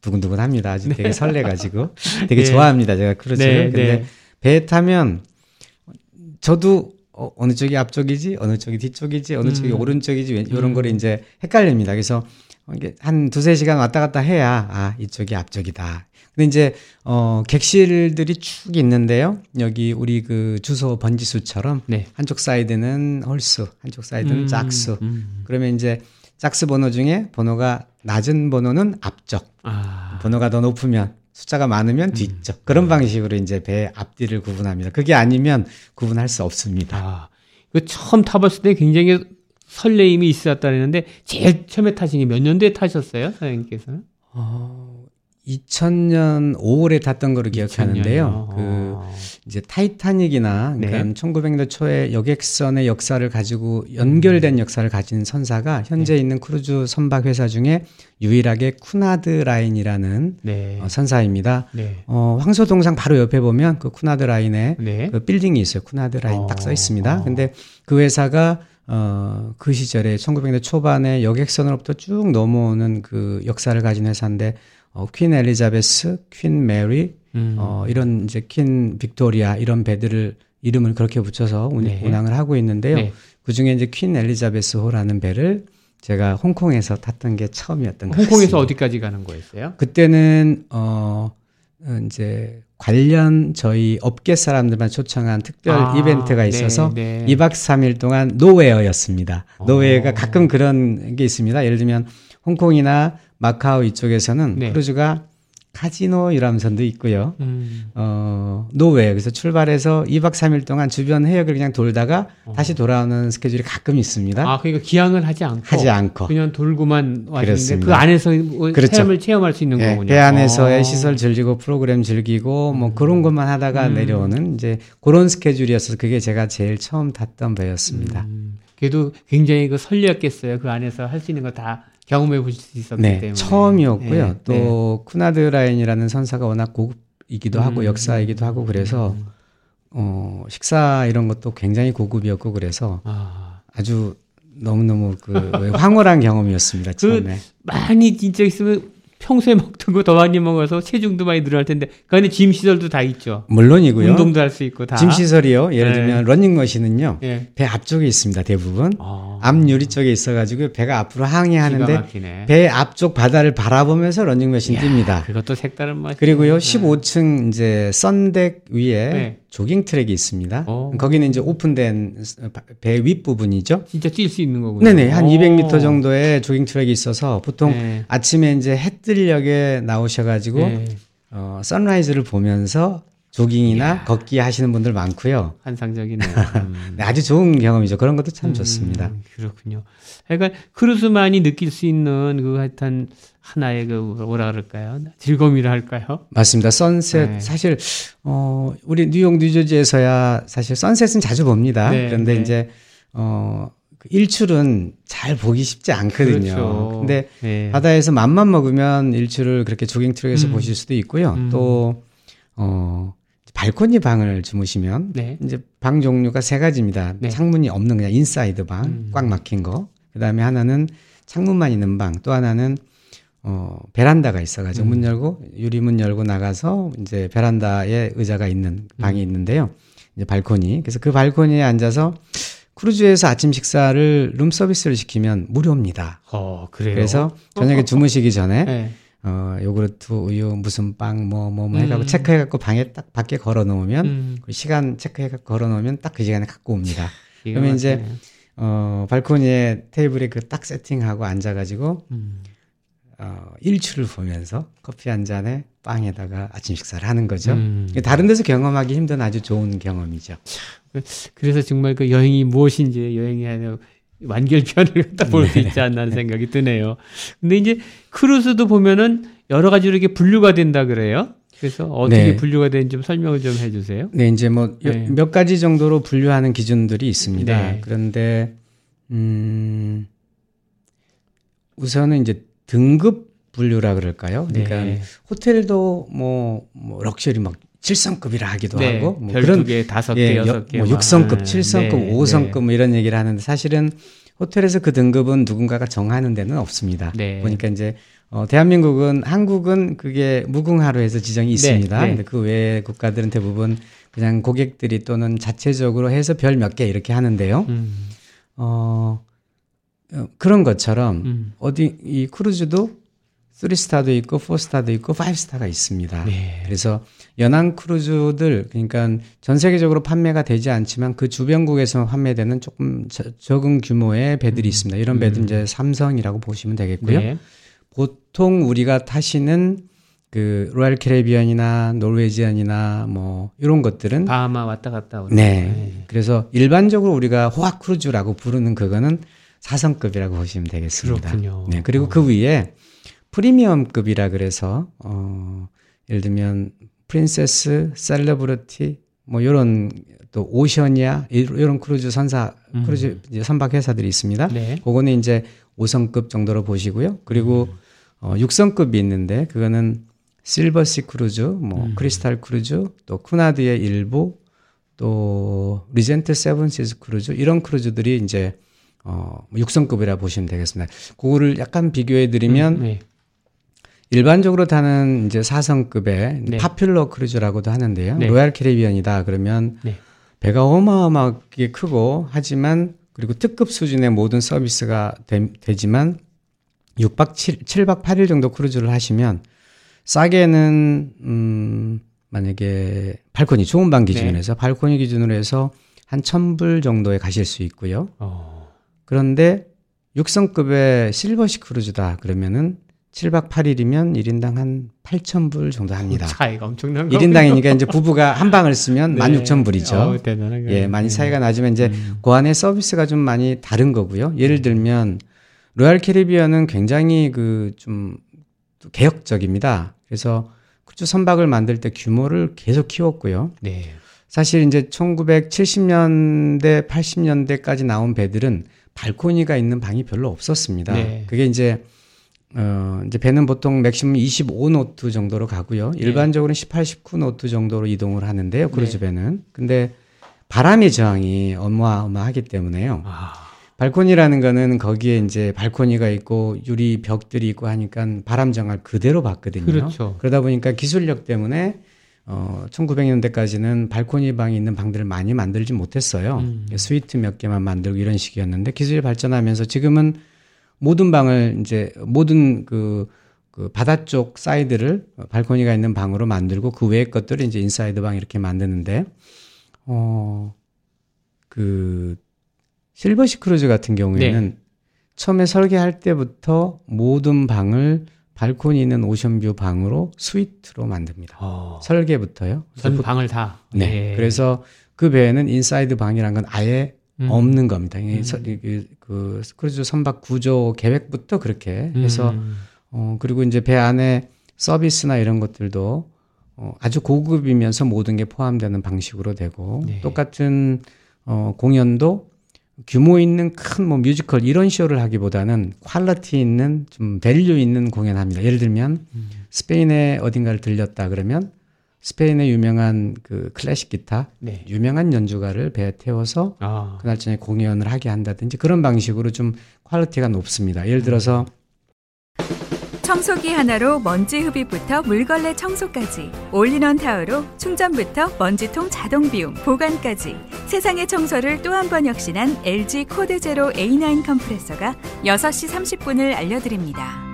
두근두근합니다. 아주 되게 설레가지고 [LAUGHS] 되게 네. 좋아합니다. 제가 크루즈를. 네, 근데 네. 배 타면 저도 어, 어느 쪽이 앞쪽이지, 어느 쪽이 뒤쪽이지, 어느 쪽이 음. 오른쪽이지, 왼- 이런 거를 이제 헷갈립니다. 그래서 한 두세 시간 왔다 갔다 해야, 아, 이쪽이 앞쪽이다. 근데 이제, 어, 객실들이 쭉 있는데요. 여기 우리 그 주소 번지수처럼 네. 한쪽 사이드는 홀수, 한쪽 사이드는 음, 짝수. 음. 그러면 이제 짝수 번호 중에 번호가 낮은 번호는 앞쪽, 아, 번호가 더 높으면 숫자가 많으면 뒤쪽. 그런 방식으로 이제 배 앞뒤를 구분합니다. 그게 아니면 구분할 수 없습니다. 아, 그 처음 타봤을 때 굉장히 설레임이 있었다는데 제일 처음에 타신 게 몇 년도에 타셨어요, 사장님께서는? 어, 2000년 5월에 탔던 거로 기억하는데요. 그 어. 이제 타이타닉이나 그러니까 네. 1900년대 초에 여객선의 역사를 가지고 연결된 역사를 가진 선사가 현재 네. 있는 크루즈 선박 회사 중에 유일하게 쿠나드 라인이라는 네. 어, 선사입니다. 네. 어, 황소동상 바로 옆에 보면 그 쿠나드 라인에 네. 그 빌딩이 있어요. 쿠나드 라인 어. 딱써 있습니다. 근데 그 회사가 어, 그 시절에 1900년대 초반에 여객선으로부터 쭉 넘어오는 그 역사를 가진 회사인데 어, 퀸 엘리자베스, 퀸 메리, 음. 어, 이런 이제 퀸 빅토리아 이런 배들을 이름을 그렇게 붙여서 운, 네. 운항을 하고 있는데요. 네. 그 중에 이제 퀸 엘리자베스 호라는 배를 제가 홍콩에서 탔던 게 처음이었던 것 홍콩에서 같습니다. 어디까지 가는 거였어요? 그때는 어 어, 이제 관련 저희 업계 사람들만 초청한 특별 아, 이벤트가 네, 있어서 네. 2박 3일 동안 nowhere였습니다. nowhere가 어. 가끔 그런 게 있습니다. 예를 들면 홍콩이나 마카오 이쪽에서는 네. 크루즈가 카지노 이라면서도 있고요. 음. 어, nowhere. 그래서 출발해서 2박 3일 동안 주변 해역을 그냥 돌다가 어. 다시 돌아오는 스케줄이 가끔 있습니다. 아, 그러니까 기항을 하지 않고 하지 않고. 그냥 돌고만 왔는데. 그 안에서 뭐 그렇죠. 체험을 체험할 수 있는 예, 거군요. 배 안에서의 어. 시설 즐기고 프로그램 즐기고 뭐 그런 것만 하다가 음. 내려오는 이제 그런 스케줄이었어서 그게 제가 제일 처음 탔던 배였습니다. 음, 그래도 굉장히 그 설레었겠어요. 그 안에서 할 수 있는 거 다 경험해 보실 수 있었기 네, 때문에. 처음이었고요. 네, 또 쿠나드 라인이라는 선사가 워낙 고급이기도 하고 음. 역사이기도 하고 그래서 어, 식사 이런 것도 굉장히 고급이었고 그래서 아, 아주 너무너무 그 황홀한 경험이었습니다. 그 처음에. 많이 진짜 있으면 평소에 먹던 거 더 많이 먹어서 체중도 많이 늘어날 텐데 그 안에 gym 시설도 다 있죠. 물론이고요. 운동도 할 수 있고 다. gym 시설이요. 예를 네. 들면 러닝머신은요. 예. 배 앞쪽에 있습니다. 대부분. 아, 앞 유리 쪽에 있어가지고 배가 앞으로 항해하는데. 배 앞쪽 바다를 바라보면서 러닝머신 이야, 뜁니다. 그것도 색다른 맛이. 그리고요 15층 이제 sun deck 위에 네. 조깅 트랙이 있습니다. 어. 거기는 이제 오픈된 배 윗 부분이죠. 진짜 뛸 수 있는 거군요. 네네 한 오. 200m 정도의 조깅 트랙이 있어서 보통 네. 아침에 이제 해 뜰녘에 나오셔가지고 네. 어, sunrise를 보면서 조깅이나 걷기 하시는 분들 많고요. 환상적이네요. 음. [LAUGHS] 네, 아주 좋은 경험이죠. 그런 것도 참 좋습니다. 음, 그렇군요. 그러니까 크루즈만이 느낄 수 있는 그 하여튼 하나의 그 뭐라 그럴까요? 즐거움이라 할까요? 맞습니다. sunset 네. 사실 어 우리 뉴욕 뉴저지에서야 사실 sunset은 자주 봅니다. 네, 그런데 네. 이제 어그 일출은 잘 보기 쉽지 않거든요. 그렇죠. 근데 네. 바다에서 맘만 먹으면 일출을 그렇게 조깅 트랙에서 음. 보실 수도 있고요. 음. 또 어, 발코니 방을 주무시면 네. 이제 방 종류가 세 가지입니다. 네. 창문이 없는 그냥 inside 방, 음. 꽉 막힌 거. 그다음에 하나는 창문만 있는 방, 또 하나는 어 베란다가 있어 가지고 음. 문 열고 유리문 열고 나가서 이제 베란다에 의자가 있는 방이 있는데요. 이제 발코니. 그래서 그 발코니에 앉아서 크루즈에서 아침 식사를 룸 서비스를 시키면 무료입니다. 어, 그래요. 그래서 저녁에 주무시기 전에 네. 어 요구르트, 우유, 무슨 빵, 뭐 뭐 뭐 해갖고 음. 체크해갖고 방에 딱 밖에 걸어 놓으면 음, 그 시간 체크해갖고 걸어 놓으면 딱 그 시간에 갖고 옵니다. [LAUGHS] 그러면 이제. 어 발코니에 테이블에 그 딱 세팅하고 앉아가지고 음. 어 일출을 보면서 커피 한 잔에 빵에다가 아침 식사를 하는 거죠. 음. 다른 데서 경험하기 힘든 아주 좋은 경험이죠. 그래서 정말 그 여행이 무엇인지 여행해야 되고 완결편을 갖다 볼 수 있지 않나 하는 생각이 드네요. 근데 이제 크루즈도 보면은 여러 가지로 이렇게 분류가 된다 그래요. 그래서 어떻게 네. 분류가 되는지 좀 설명을 좀 해주세요. 네, 이제 뭐 네. 몇 가지 정도로 분류하는 기준들이 있습니다. 네. 그런데 음 우선은 이제 등급 분류라 그럴까요? 그러니까 네. 호텔도 뭐, 뭐 럭셔리 막 7성급이라 하기도 네, 하고 뭐 별두 개, 다섯 개, 예, 여섯 개, 뭐 막. 6성급, 아, 7성급, 네, 5성급 뭐 이런 얘기를 하는데 사실은 호텔에서 그 등급은 누군가가 정하는 데는 없습니다. 네. 보니까 이제 어, 대한민국은 한국은 그게 무궁화로 해서 지정이 있습니다. 네. 근데 그 외의 국가들은 대부분 그냥 고객들이 또는 자체적으로 해서 별 몇 개 이렇게 하는데요. 음, 어, 어, 그런 것처럼 음. 어디 이 크루즈도 3스타도 있고 4스타도 있고 5스타가 있습니다. 네. 그래서 연안 크루즈들 그러니까 전 세계적으로 판매가 되지 않지만 그 주변국에서 판매되는 조금 저- 적은 규모의 배들이 있습니다. 이런 배들 이제 삼성이라고 보시면 되겠고요. 네. 보통 우리가 타시는 그 로얄 캐리비안이나 노르웨지안이나 뭐 이런 것들은 바하마 왔다 갔다 오는. 네. 그래서 일반적으로 우리가 호화 크루즈라고 부르는 그거는 4성급이라고 보시면 되겠습니다. 그렇군요. 네. 그리고 그 위에 프리미엄급이라 그래서 어 예를 들면 프린세스, 셀러브리티 뭐 요런 또 오세아니아 이런 크루즈 선사 음. 크루즈 이제 선박 회사들이 있습니다. 네. 그거는 이제 5성급 정도로 보시고요. 그리고 어 6성급이 있는데 그거는 실버시 크루즈, 뭐 크리스탈 크루즈, 또 쿠나드의 일부, 또 리젠트 세븐시즈 크루즈 이런 크루즈들이 이제 어 6성급이라 보시면 되겠습니다. 그거를 약간 비교해 드리면 네. 일반적으로 타는 이제 4성급의 네. popular 크루즈라고도 하는데요. 네. 로얄 캐리비안이다 그러면 네. 배가 어마어마하게 크고 하지만 그리고 특급 수준의 모든 서비스가 되, 지만 6박 7, 7박 8일 정도 크루즈를 하시면 싸게는 음 만약에 발코니 좋은 방 기준으로 네. 해서 발코니 기준으로 해서 한 1000불 정도에 가실 수 있고요. 어. 그런데 6성급의 실버시 크루즈다 그러면은 7박 8일이면 1인당 한 8,000불 정도 합니다. 차이가 엄청난 거. 1인당이니까 이제 부부가 [LAUGHS] 한 방을 쓰면 16,000불이죠. 어, 대단한 거. 예, 많이 차이가 나지만 이제 음. 그 안에 서비스가 좀 많이 다른 거고요. 예를 들면 로얄 캐리비안은 굉장히 그 좀 개혁적입니다. 그래서 크루즈 선박을 만들 때 규모를 계속 키웠고요. 네. 사실 이제 1970년대, 80년대까지 나온 배들은 발코니가 있는 방이 별로 없었습니다. 네. 그게 이제 어 이제 배는 보통 maximum 25노트 정도로 가고요. 네. 일반적으로는 18, 19노트 정도로 이동을 하는데요. 크루즈 배는. 근데 바람의 저항이 어마어마하기 때문에요. 아. 발코니라는 거는 거기에 이제 발코니가 있고 유리 벽들이 있고 하니까 바람 저항을 그대로 받거든요. 그렇죠. 그러다 보니까 기술력 때문에 어 1900년대까지는 발코니 방이 있는 방들을 많이 만들지 못했어요. 음. 스위트 몇 개만 만들고 이런 식이었는데 기술이 발전하면서 지금은 모든 방을 이제 모든 그, 그 바다 쪽 사이드를 발코니가 있는 방으로 만들고 그 외의 것들을 이제 inside 방 이렇게 만드는데 어 그 실버시 크루즈 같은 경우에는 네. 처음에 설계할 때부터 모든 방을 발코니 있는 ocean view 방으로 스위트로 만듭니다. 어. 설계부터요. 전 보- 방을 다. 네. 예. 그래서 그 배에는 inside 방이란 건 아예 음. 없는 겁니다. 이- 그, 그 크루즈 선박 구조 계획부터 그렇게 해서 음. 어 그리고 이제 배 안에 서비스나 이런 것들도 어 아주 고급이면서 모든 게 포함되는 방식으로 되고 네. 똑같은 어 공연도 규모 있는 큰 뭐 뮤지컬 이런 쇼를 하기보다는 quality 있는 좀 value 있는 공연합니다. 예를 들면 음. 스페인에 어딘가를 들렸다 그러면 스페인의 유명한 그 클래식 기타 네. 유명한 연주가를 배에 태워서 아. 그날 저녁에 공연을 하게 한다든지 그런 방식으로 좀 quality가 높습니다. 예를 들어서 청소기 하나로 먼지 흡입부터 물걸레 청소까지 올인원 타워로 충전부터 먼지통 자동 비움 보관까지 세상의 청소를 또 한 번 혁신한 LG 코드 제로 A9 컴프레서가 6시 30분을 알려드립니다.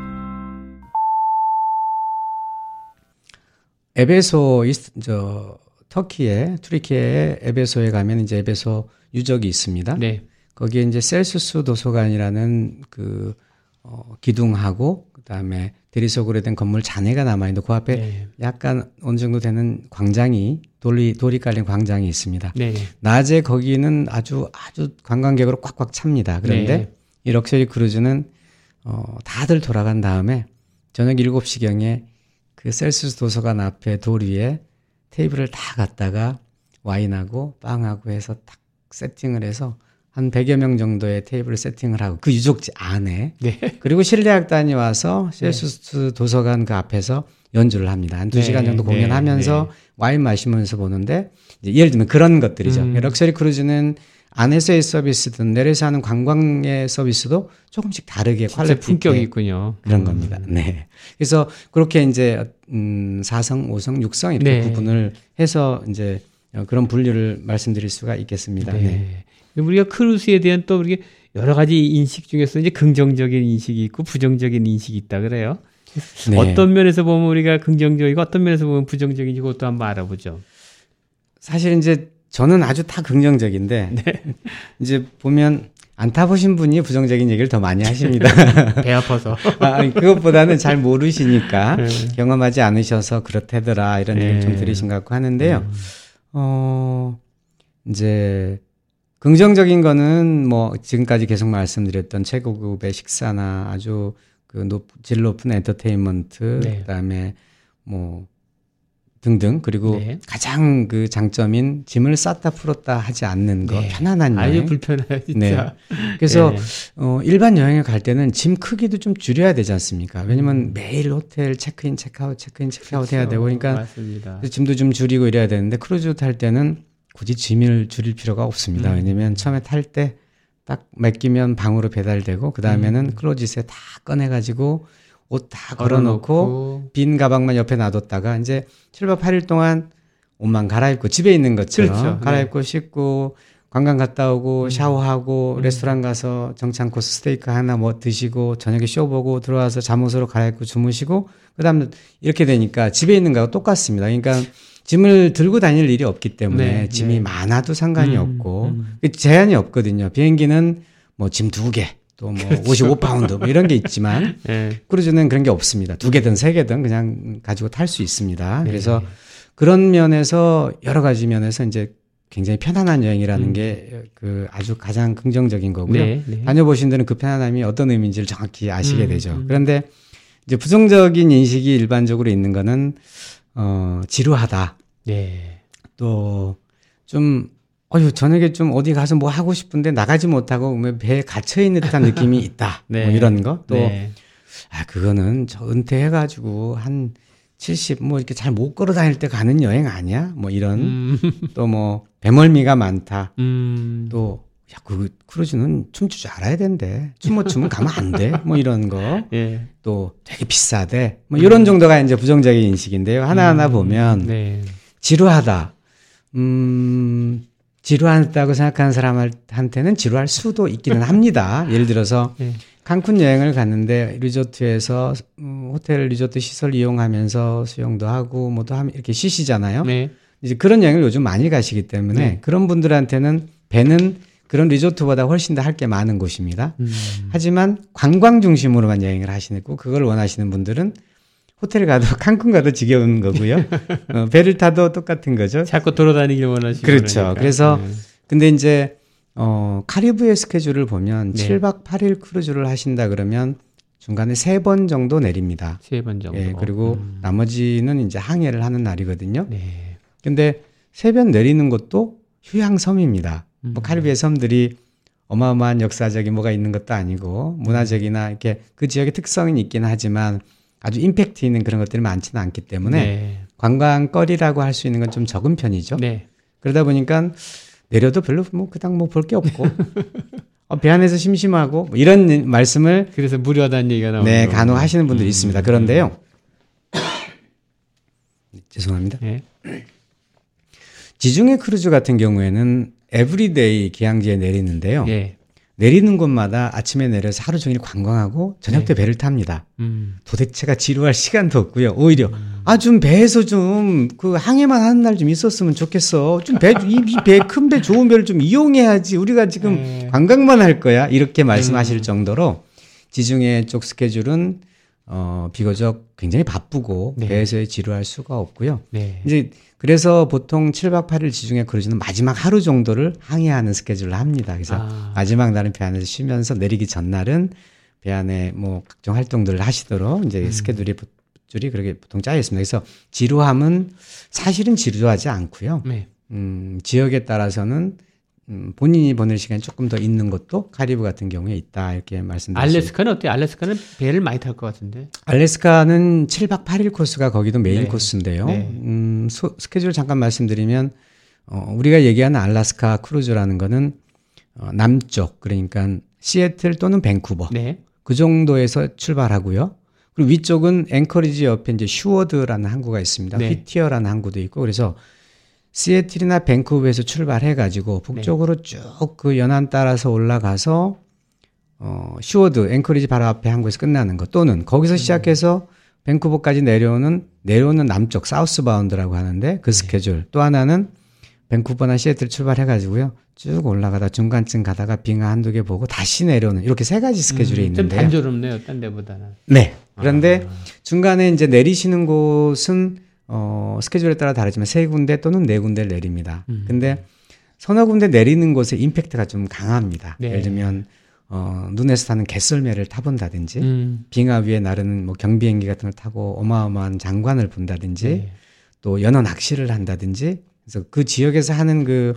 에베소 이스- 저 터키의 투르키의 에베소에 가면 이제 에베소 유적이 있습니다. 네. 거기에 이제 셀수스 도서관이라는 그 어, 기둥하고 그다음에 대리석으로 된 건물 잔해가 남아 있는데 그 앞에 네. 약간 어느 정도 되는 광장이 돌이 돌이 깔린 광장이 있습니다. 네. 낮에 거기는 아주 아주 관광객으로 꽉꽉 찹니다. 그런데 네. 이 럭셔리 크루즈는 어, 다들 돌아간 다음에 저녁 7시경에 그 셀수스 도서관 앞에 돌 위에 테이블을 다 갖다가 와인하고 빵하고 해서 딱 세팅을 해서 한 100여 명 정도의 테이블을 세팅을 하고 그 유적지 안에 네. 그리고 실내악단이 와서 셀수스 도서관 그 앞에서 연주를 합니다. 한두 네, 시간 정도 네, 공연하면서 와인 마시면서 보는데 예를 들면 그런 것들이죠. 음. 럭셔리 크루즈는 안에서의 서비스든 내려서 하는 관광의 서비스도 조금씩 다르게 quality 품격이 있군요. 그런 음. 겁니다. 네. 그래서 그렇게 이제 음 4성, 5성, 6성 이렇게 네. 구분을 해서 이제 어, 그런 분류를 말씀드릴 수가 있겠습니다. 네. 네. 우리가 크루스에 대한 또 우리 여러 가지 인식 중에서 이제 긍정적인 인식이 있고 부정적인 인식이 있다 그래요. 네. 어떤 면에서 보면 우리가 긍정적이고 어떤 면에서 보면 부정적인지 그것도 한번 알아보죠. 사실 이제 저는 아주 다 긍정적인데 [LAUGHS] 네. 이제 보면 안 타보신 분이 부정적인 얘기를 더 많이 하십니다. [LAUGHS] 배 아파서. 아, 그것보다는 잘 모르시니까 [LAUGHS] 네. 경험하지 않으셔서 그렇다더라 이런 네. 얘기를 좀 들으신 것 같고 하는데요. 음. 어 이제 긍정적인 거는 뭐 지금까지 계속 말씀드렸던 최고급의 식사나 아주 그 높, 질 높은 엔터테인먼트 네. 그 다음에 뭐 등등 그리고 네. 가장 그 장점인 짐을 쌌다 풀었다 하지 않는 거 네. 편안한 여행. 불편해요, 진짜. 그래서 네. 어, 일반 여행을 갈 때는 짐 크기도 좀 줄여야 되지 않습니까? 왜냐면 음. 매일 호텔 체크인 체크아웃 체크인 체크아웃 해야 되고 그러니까 맞습니다. 짐도 좀 줄이고 이래야 되는데 크루즈 탈 때는 굳이 짐을 줄일 필요가 없습니다. 음. 왜냐면 처음에 탈 때 딱 맡기면 방으로 배달되고 그 다음에는 음. 클로짓에 다 꺼내가지고 옷 다 걸어놓고 빈 가방만 옆에 놔뒀다가 이제 7박 8일 동안 옷만 갈아입고 집에 있는 것처럼 그렇죠. 갈아입고 씻고 관광 갔다 오고 음. 샤워하고 음. 레스토랑 가서 정찬 코스 스테이크 하나 뭐 드시고 저녁에 쇼 보고 들어와서 잠옷으로 갈아입고 주무시고 그다음에 이렇게 되니까 집에 있는 거하고 똑같습니다. 그러니까 짐을 들고 다닐 일이 없기 때문에 네, 짐이 네. 많아도 상관이 음, 없고 음. 그 제한이 없거든요. 비행기는 뭐 짐 두 개, 또뭐 그렇죠. 55파운드 뭐 이런 게 있지만 네. [LAUGHS] 크루즈는 그런 게 없습니다. 두 개든 세 개든 그냥 가지고 탈 수 있습니다. 네. 그래서 그런 면에서 여러 가지 면에서 이제 굉장히 편안한 여행이라는 음. 게그 아주 가장 긍정적인 거고요. 네. 네. 다녀보신 분들은 그 편안함이 어떤 의미인지를 정확히 아시게 음, 되죠. 음. 그런데 이제 부정적인 인식이 일반적으로 있는 거는 어 지루하다. 네. 또좀 어휴 저녁에 좀 어디 가서 뭐 하고 싶은데 나가지 못하고 뭐 배에 갇혀 있는 듯한 느낌이 [LAUGHS] 있다. 네. 뭐 이런 거. 또 네. 아, 그거는 저 은퇴해가지고 한 70, 뭐 이렇게 잘 못 걸어 다닐 때 가는 여행 아니야? 뭐 이런. 음. [LAUGHS] 또 뭐, 배멀미가 많다. 음. 또, 야, 그 크루즈는 줄 알아야 된대. 춤 못 추면 가면 안 돼. 뭐 이런 거. [LAUGHS] 예. 또 되게 비싸대. 뭐 이런 정도가 이제 부정적인 인식인데요. 하나하나 음. 보면 네. 지루하다. 음, 지루하다고 생각하는 사람한테는 지루할 수도 있기는 합니다. 예를 들어서 네. 칸쿤 여행을 갔는데 리조트에서 음, 호텔 리조트 시설 이용하면서 수영도 하고 뭐도 하면 이렇게 쉬시잖아요. 네. 이제 그런 여행을 요즘 많이 가시기 때문에 네. 그런 분들한테는 배는 그런 리조트보다 훨씬 더 할 게 많은 곳입니다. 음. 하지만 관광 중심으로만 여행을 하시고 그걸 원하시는 분들은 호텔 가도 [LAUGHS] 칸쿤 가도 지겨운 거고요. 어, 배를 타도 똑같은 거죠. 자꾸 돌아다니길 원하시고 그렇죠. 그러니까. 그래서 네. 근데 이제 어 카리브의 스케줄을 보면 네. 7박 8일 크루즈를 하신다 그러면 중간에 세 번 정도 내립니다. 세 번 정도. 예, 그리고 음. 나머지는 이제 항해를 하는 날이거든요. 네. 근데 세 번 내리는 것도 휴양섬입니다. 음. 뭐 카리브의 섬들이 어마어마한 역사적인 뭐가 있는 것도 아니고 문화적이나 이렇게 그 지역의 특성이 있긴 하지만 아주 임팩트 있는 그런 것들이 많지는 않기 때문에 네. 관광거리라고 할 수 있는 건 좀 적은 편이죠. 네. 그러다 보니까 내려도 별로 뭐 그닥 뭐 볼 게 없고 [LAUGHS] 어, 배 안에서 심심하고 뭐 이런 말씀을 그래서 무료하다는 얘기가 나오는 네. 간혹 하시는 분들이 있습니다. 그런데요. [COUGHS] 죄송합니다. 네. 지중해 크루즈 같은 경우에는 everyday 기항지에 내리는데요. 예. 내리는 곳마다 아침에 내려서 하루 종일 관광하고 저녁 때 배를 탑니다. 음. 도대체가 지루할 [LAUGHS] 시간도 없고요. 오히려 아좀 배에서 좀 그 항해만 하는 날 좀 있었으면 좋겠어. 좀 배 이 배 큰 배 좋은 배를 좀 이용해야지. 우리가 지금 네. 관광만 할 거야. 이렇게 말씀하실 정도로 지중해 쪽 스케줄은 어 비교적 굉장히 바쁘고 네. 배에서의 지루할 수가 없고요. 네. 이제 그래서 보통 7박 8일 지중해 크루즈는 마지막 하루 정도를 항해하는 스케줄을 합니다. 그래서 아. 마지막 날은 배 안에서 쉬면서 내리기 전날은 배 안에 뭐 각종 활동들을 하시도록 이제 음. 스케줄이 줄이 그렇게 보통 짜여 있습니다. 그래서 지루함은 사실은 지루하지 않고요. 네. 음, 지역에 따라서는 음, 본인이 보낼 시간이 조금 더 있는 것도 카리브 같은 경우에 있다 이렇게 말씀드렸습니다. 알래스카는 어때요? 알래스카는 배를 많이 탈 것 같은데. 알래스카는 7박 8일 코스가 거기도 메인 네. 코스인데요. 네. 음, 소- 스케줄 잠깐 말씀드리면 어, 우리가 얘기하는 알라스카 크루즈라는 거는 어, 남쪽 그러니까 시애틀 또는 밴쿠버 네. 그 정도에서 출발하고요. 그리고 위쪽은 앵커리지 옆에 이제 슈워드라는 항구가 있습니다. 네. 휘티어라는 항구도 있고 그래서 시애틀이나 밴쿠버에서 출발해 가지고 북쪽으로 네. 쭉그 연안 따라서 올라가서 어 슈워드 앵커리지 바로 앞에 항구에서 끝나는 거 또는 음. 거기서 시작해서 밴쿠버까지 내려오는 내려오는 남쪽 southbound라고 하는데 네. 그 스케줄 또 하나는 밴쿠버나 시애틀 출발해 가지고요. 쭉 올라가다 중간쯤 가다가 빙하 한두 개 보고 다시 내려오는 이렇게 세 가지 스케줄이 음, 좀 있는데요. 단조롭네요. 딴 데보다는. 네. 그런데 아. 중간에 이제 내리시는 곳은 어 스케줄에 따라 다르지만 세 군데 또는 네 군데를 내립니다. 음. 근데 서너 군데 내리는 곳에 임팩트가 좀 강합니다. 네. 예를 들면 어 눈에서 타는 개썰매를 타본다든지 음. 빙하 위에 나르는 뭐 경비행기 같은 걸 타고 어마어마한 장관을 본다든지 네. 또 연어 낚시를 한다든지 그래서 그 지역에서 하는 그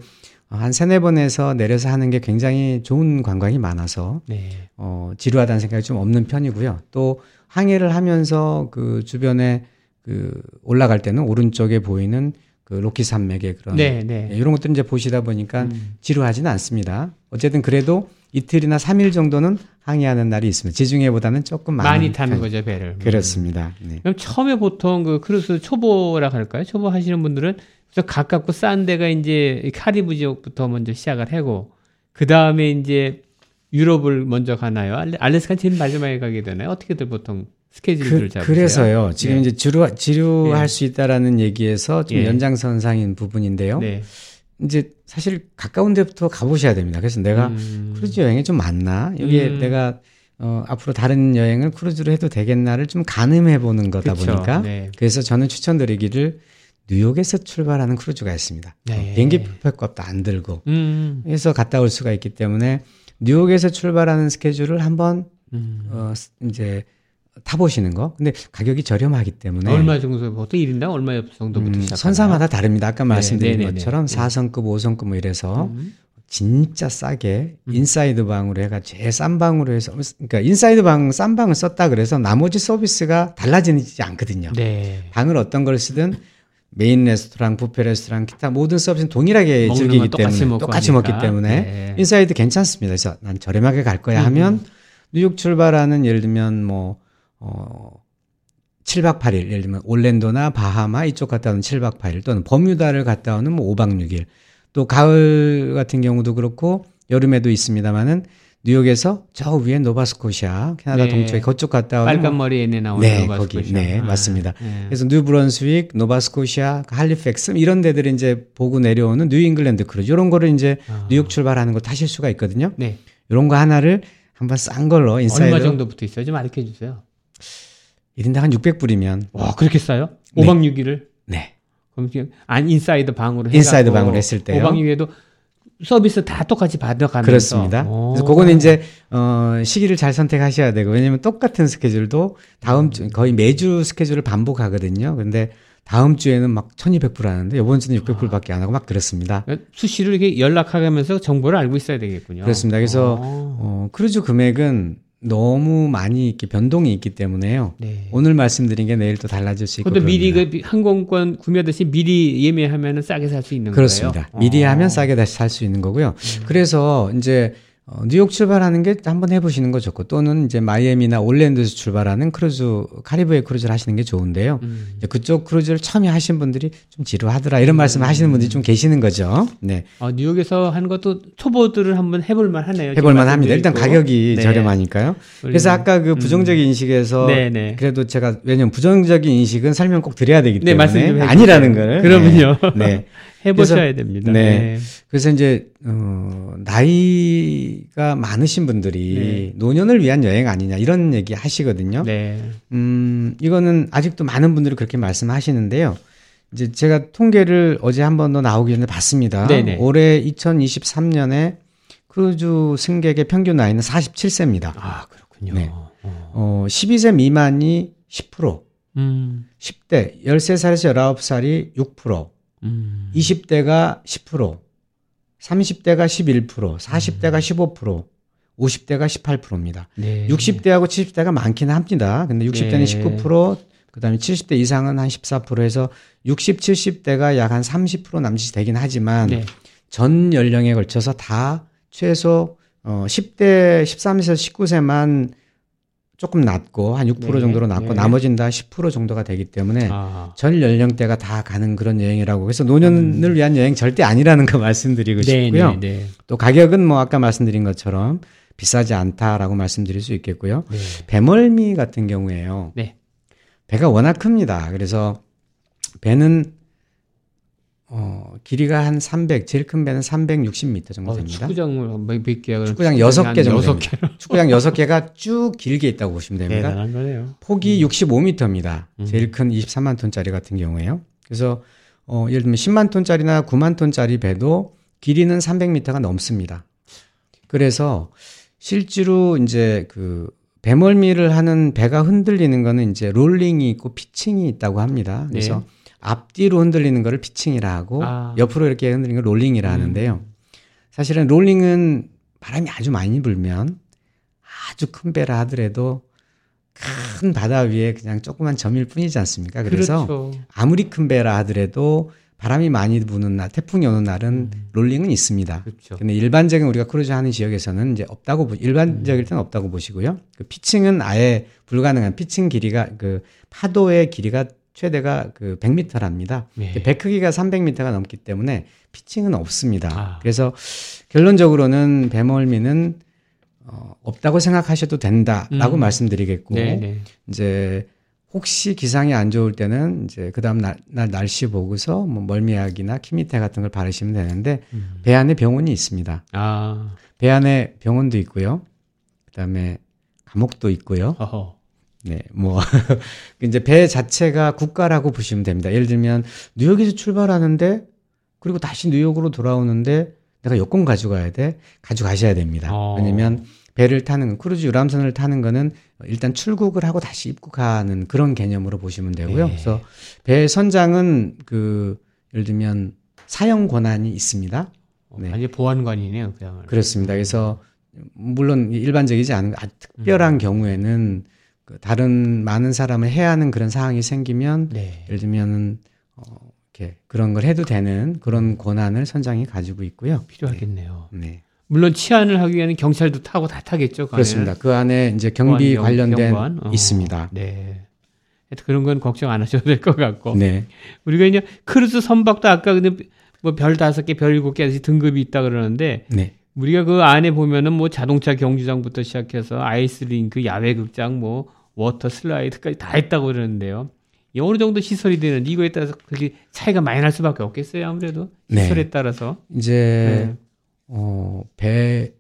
한 세네 번에서 내려서 하는 게 굉장히 좋은 관광이 많아서 네. 어, 지루하다는 생각이 좀 없는 편이고요. 또 항해를 하면서 그 주변에 그 올라갈 때는 오른쪽에 보이는 그 로키 산맥의 그런 네, 네. 예, 이런 것들 이제 보시다 보니까 음. 지루하지는 않습니다. 어쨌든 그래도 이틀이나 삼일 정도는 항해하는 날이 있습니다. 지중해보다는 조금 많이 타는 편- 거죠, 배를. 음. 그렇습니다. 네. 그럼 처음에 보통 그 크루즈 초보라 할까요? 초보 하시는 분들은 가깝고 싼 데가 이제 이 카리브 지역부터 먼저 시작을 하고 그 다음에 이제 유럽을 먼저 가나요? 알래- 알래스카 제일 마지막에 가게 되나요? 어떻게들 보통 스케줄을 그? 그래서요. 지금 네. 이제 지루, 지루할 예. 수 있다라는 얘기에서 좀 예. 연장선상인 부분인데요. 네. 이제 사실 가까운 데부터 가보셔야 됩니다. 그래서 내가 음. 크루즈 여행이 좀 맞나? 여기에 음. 내가 어, 앞으로 다른 여행을 크루즈로 해도 되겠나를 좀 가늠해 보는 거다 그쵸. 보니까 네. 그래서 저는 추천드리기를 뉴욕에서 출발하는 크루즈가 있습니다. 네. 어, 비행기 표값도 안 들고 음. 해서 갔다 올 수가 있기 때문에 뉴욕에서 출발하는 스케줄을 한번 음. 어, 스- 이제 타보시는 거. 근데 가격이 저렴하기 때문에 얼마 정도 보통 1인당 얼마 정도부터 음, 시작하나요? 선사마다 다릅니다. 아까 말씀드린 네, 네, 네. 것처럼 네. 4성급, 5성급 뭐 이래서 음. 진짜 싸게 음. inside 방으로 해가 제일 싼 방으로 해서 그러니까 inside 방 싼 방을 썼다 그래서 나머지 서비스가 달라지지 않거든요. 네. 방을 어떤 걸 쓰든 메인 레스토랑, 부페 레스토랑, 기타 모든 서비스는 동일하게 즐기기 건 똑같이 때문에 똑같이 하니까. 먹기 때문에 네. inside 괜찮습니다. 그래서 난 저렴하게 갈 거야 음. 하면 뉴욕 출발하는 예를 들면 뭐 어, 7박 8일 예를 들면 올랜도나 바하마 이쪽 갔다 오는 7박 8일 또는 버뮤다를 갔다 오는 뭐 5박 6일 또 가을 같은 경우도 그렇고 여름에도 있습니다만은 뉴욕에서 저 위에 노바스코시아 캐나다 네. 동쪽에 그쪽 갔다 오는 빨간 뭐 머리 앤에 나오는 네, 노바스코시아. 거기, 네, 맞습니다. 네. 그래서 뉴브런스윅, 노바스코시아, 할리팩스 이런 데들을 이제 보고 내려오는 뉴잉글랜드 크루즈 이런 거를 이제 아. 뉴욕 출발하는 거 타실 수가 있거든요. 네. 이런 거 하나를 한번 싼 걸로 inside 얼마 정도부터 있어요? 좀 알려 주세요. 1인당 한 600불이면 와, 그렇게 싸요? 네. 5박 6일을? 네. 그럼 지금 안 inside 방으로 inside 방으로 했을 때요. 5박 6일에도 서비스 다 똑같이 받아가면서 그렇습니다. 오. 그래서 그거는 이제 어 시기를 잘 선택하셔야 되고 왜냐면 똑같은 스케줄도 다음 주 거의 매주 스케줄을 반복하거든요. 근데 다음 주에는 막 1200불 하는데 이번 주는 600불밖에 안 하고 막 그렇습니다. 수시로 이렇게 연락하면서 정보를 알고 있어야 되겠군요. 그렇습니다. 그래서 오. 어, 크루즈 금액은 너무 많이 이렇게 변동이 있기 때문에요. 네. 오늘 말씀드린 게 내일 또 달라질 수 있고 그것도 미리. 그 항공권 구매하듯이 미리 예매하면 싸게 살 수 있는 그렇습니다. 거예요. 미리 어. 하면 싸게 다시 살 수 있는 거고요. 음. 그래서 이제 어, 뉴욕 출발하는 게 한번 해보시는 거 좋고 또는 이제 마이애미나 올랜도에서 출발하는 크루즈 카리브해 크루즈를 하시는 게 좋은데요. 음. 그쪽 크루즈를 처음에 하신 분들이 좀 지루하더라 이런 말씀을 하시는 분들이 좀 계시는 거죠. 네, 어, 뉴욕에서 하는 것도 초보들을 한번 해볼 만 하네요. 해볼 만 합니다. 일단 가격이 네. 저렴하니까요. 그래서 아까 그 부정적인 인식에서 네, 네. 그래도 제가 왜냐면 부정적인 인식은 설명 꼭 드려야 되기 네, 때문에. 아니라는 걸. 그러면요. 네. [LAUGHS] 네. 해보셔야 그래서- 됩니다. 네. 그래서 이제 어, 나이가 많으신 분들이 네. 노년을 위한 여행 아니냐 이런 얘기 하시거든요. 네. 음, 이거는 아직도 많은 분들이 그렇게 말씀하시는데요. 이제 제가 통계를 어제 한 번 더 나오기 전에 봤습니다. 네네. 올해 2023년에 크루즈 승객의 평균 나이는 47세입니다. 아, 그렇군요. 네. 어. 어, 12세 미만이 10%, 음. 10대 10대 13살에서 19살이 6%, 음. 20대가 10%, 30대가 11%, 40대가 15%, 50대가 18%입니다. 네. 60대하고 70대가 많기는 합니다. 근데 60대는 네. 19%, 그다음에 70대 이상은 한 14%에서 60, 70대가 약 한 30% 남짓이 되긴 하지만 네. 전 연령에 걸쳐서 다 최소 어 10대 13세에서 19세만 조금 낮고 한 6% 네. 정도로 낮고 네. 나머지는 다10% 정도가 되기 때문에 아. 전 연령대가 다 가는 그런 여행이라고 해서 노년을 위한 여행 절대 아니라는 거 [LAUGHS] 말씀드리고 음. 네, 싶고요. 네, 네. 또 가격은 뭐 아까 말씀드린 것처럼 비싸지 않다라고 말씀드릴 수 있겠고요. 네. 배멀미 같은 경우에요. 네. 배가 워낙 큽니다. 그래서 배는 어, 길이가 한 300, 제일 큰 배는 360m 정도 어, 됩니다. 축구장을 몇, 몇 개야? 축구장 여섯 개 정도 여섯 됩니다. 축구장 6개가 쭉 길게 있다고 보시면 됩니다. 대단한 거네요. 폭이 65m입니다. 음. 제일 큰 23만 톤짜리 같은 경우에요. 그래서 어, 예를 들면 10만 톤짜리나 9만 톤짜리 배도 길이는 300m가 넘습니다. 그래서 실제로 이제 그 배멀미를 하는 배가 흔들리는 거는 이제 롤링이 있고 피칭이 있다고 합니다. 그래서 네. 앞뒤로 흔들리는 거를 피칭이라 하고 아. 옆으로 이렇게 흔들리는 걸 롤링이라 음. 하는데요. 사실은 롤링은 바람이 아주 많이 불면 아주 큰 배라 하더라도 큰 바다 위에 그냥 조그만 점일 뿐이지 않습니까? 그래서 그렇죠. 아무리 큰 배라 하더라도 바람이 많이 부는 날, 태풍이 오는 날은 음. 롤링은 있습니다. 그렇죠. 근데 일반적인 우리가 크루즈 하는 지역에서는 이제 없다고 보, 일반적일 때는 없다고 보시고요. 그 피칭은 아예 불가능한 피칭 길이가 그 파도의 길이가 최대가 그 100m랍니다. 네. 배 크기가 300m가 넘기 때문에 피칭은 없습니다. 아. 그래서 결론적으로는 배멀미는 어, 없다고 생각하셔도 된다라고 음. 말씀드리겠고 네, 네. 이제 혹시 기상이 안 좋을 때는 이제 그 다음 날, 날 날씨 보고서 뭐 멀미약이나 키미테 같은 걸 바르시면 되는데 음. 배 안에 병원이 있습니다. 아, 배 안에 병원도 있고요. 그다음에 감옥도 있고요. 어허. 네, 뭐 [LAUGHS] 이제 배 자체가 국가라고 보시면 됩니다. 예를 들면 뉴욕에서 출발하는데 그리고 다시 뉴욕으로 돌아오는데 내가 여권 가져가야 돼. 가져가셔야 됩니다. 어. 왜냐면 배를 타는 크루즈 유람선을 타는 거는 일단 출국을 하고 다시 입국하는 그런 개념으로 보시면 되고요. 네. 그래서 배 선장은 그 예를 들면 사용 권한이 있습니다. 어, 네. 완전 보안관이네요, 그야말로. 그렇습니다. 그래서 물론 일반적이지 않은 아주 특별한 음. 경우에는 그 다른 많은 사람을 해야 하는 그런 상황이 생기면 네. 예를 들면은 어, 이렇게 그런 걸 해도 되는 그런 권한을 선장이 가지고 있고요. 필요하겠네요. 네. 물론 치안을 하기 위해는 경찰도 타고 다 타겠죠. 그 그렇습니다. 안에는. 그 안에 이제 경비 보안 경- 관련된 경관. 어, 있습니다. 네. 그런 건 걱정 안 하셔도 될 것 같고. 네. 우리가 이제 크루즈 선박도 아까 근데 뭐별 다섯 개, 별 일곱 개 등급이 있다 그러는데 네. 우리가 그 안에 보면은 뭐 자동차 경주장부터 시작해서 아이스링크, 야외 극장, 뭐 water slide까지 다 있다고 그러는데요. 이 어느 정도 시설이 되는지 이거에 따라서 그렇게 차이가 많이 날 수밖에 없겠어요. 아무래도 네. 시설에 따라서. 이제 네. 어, 배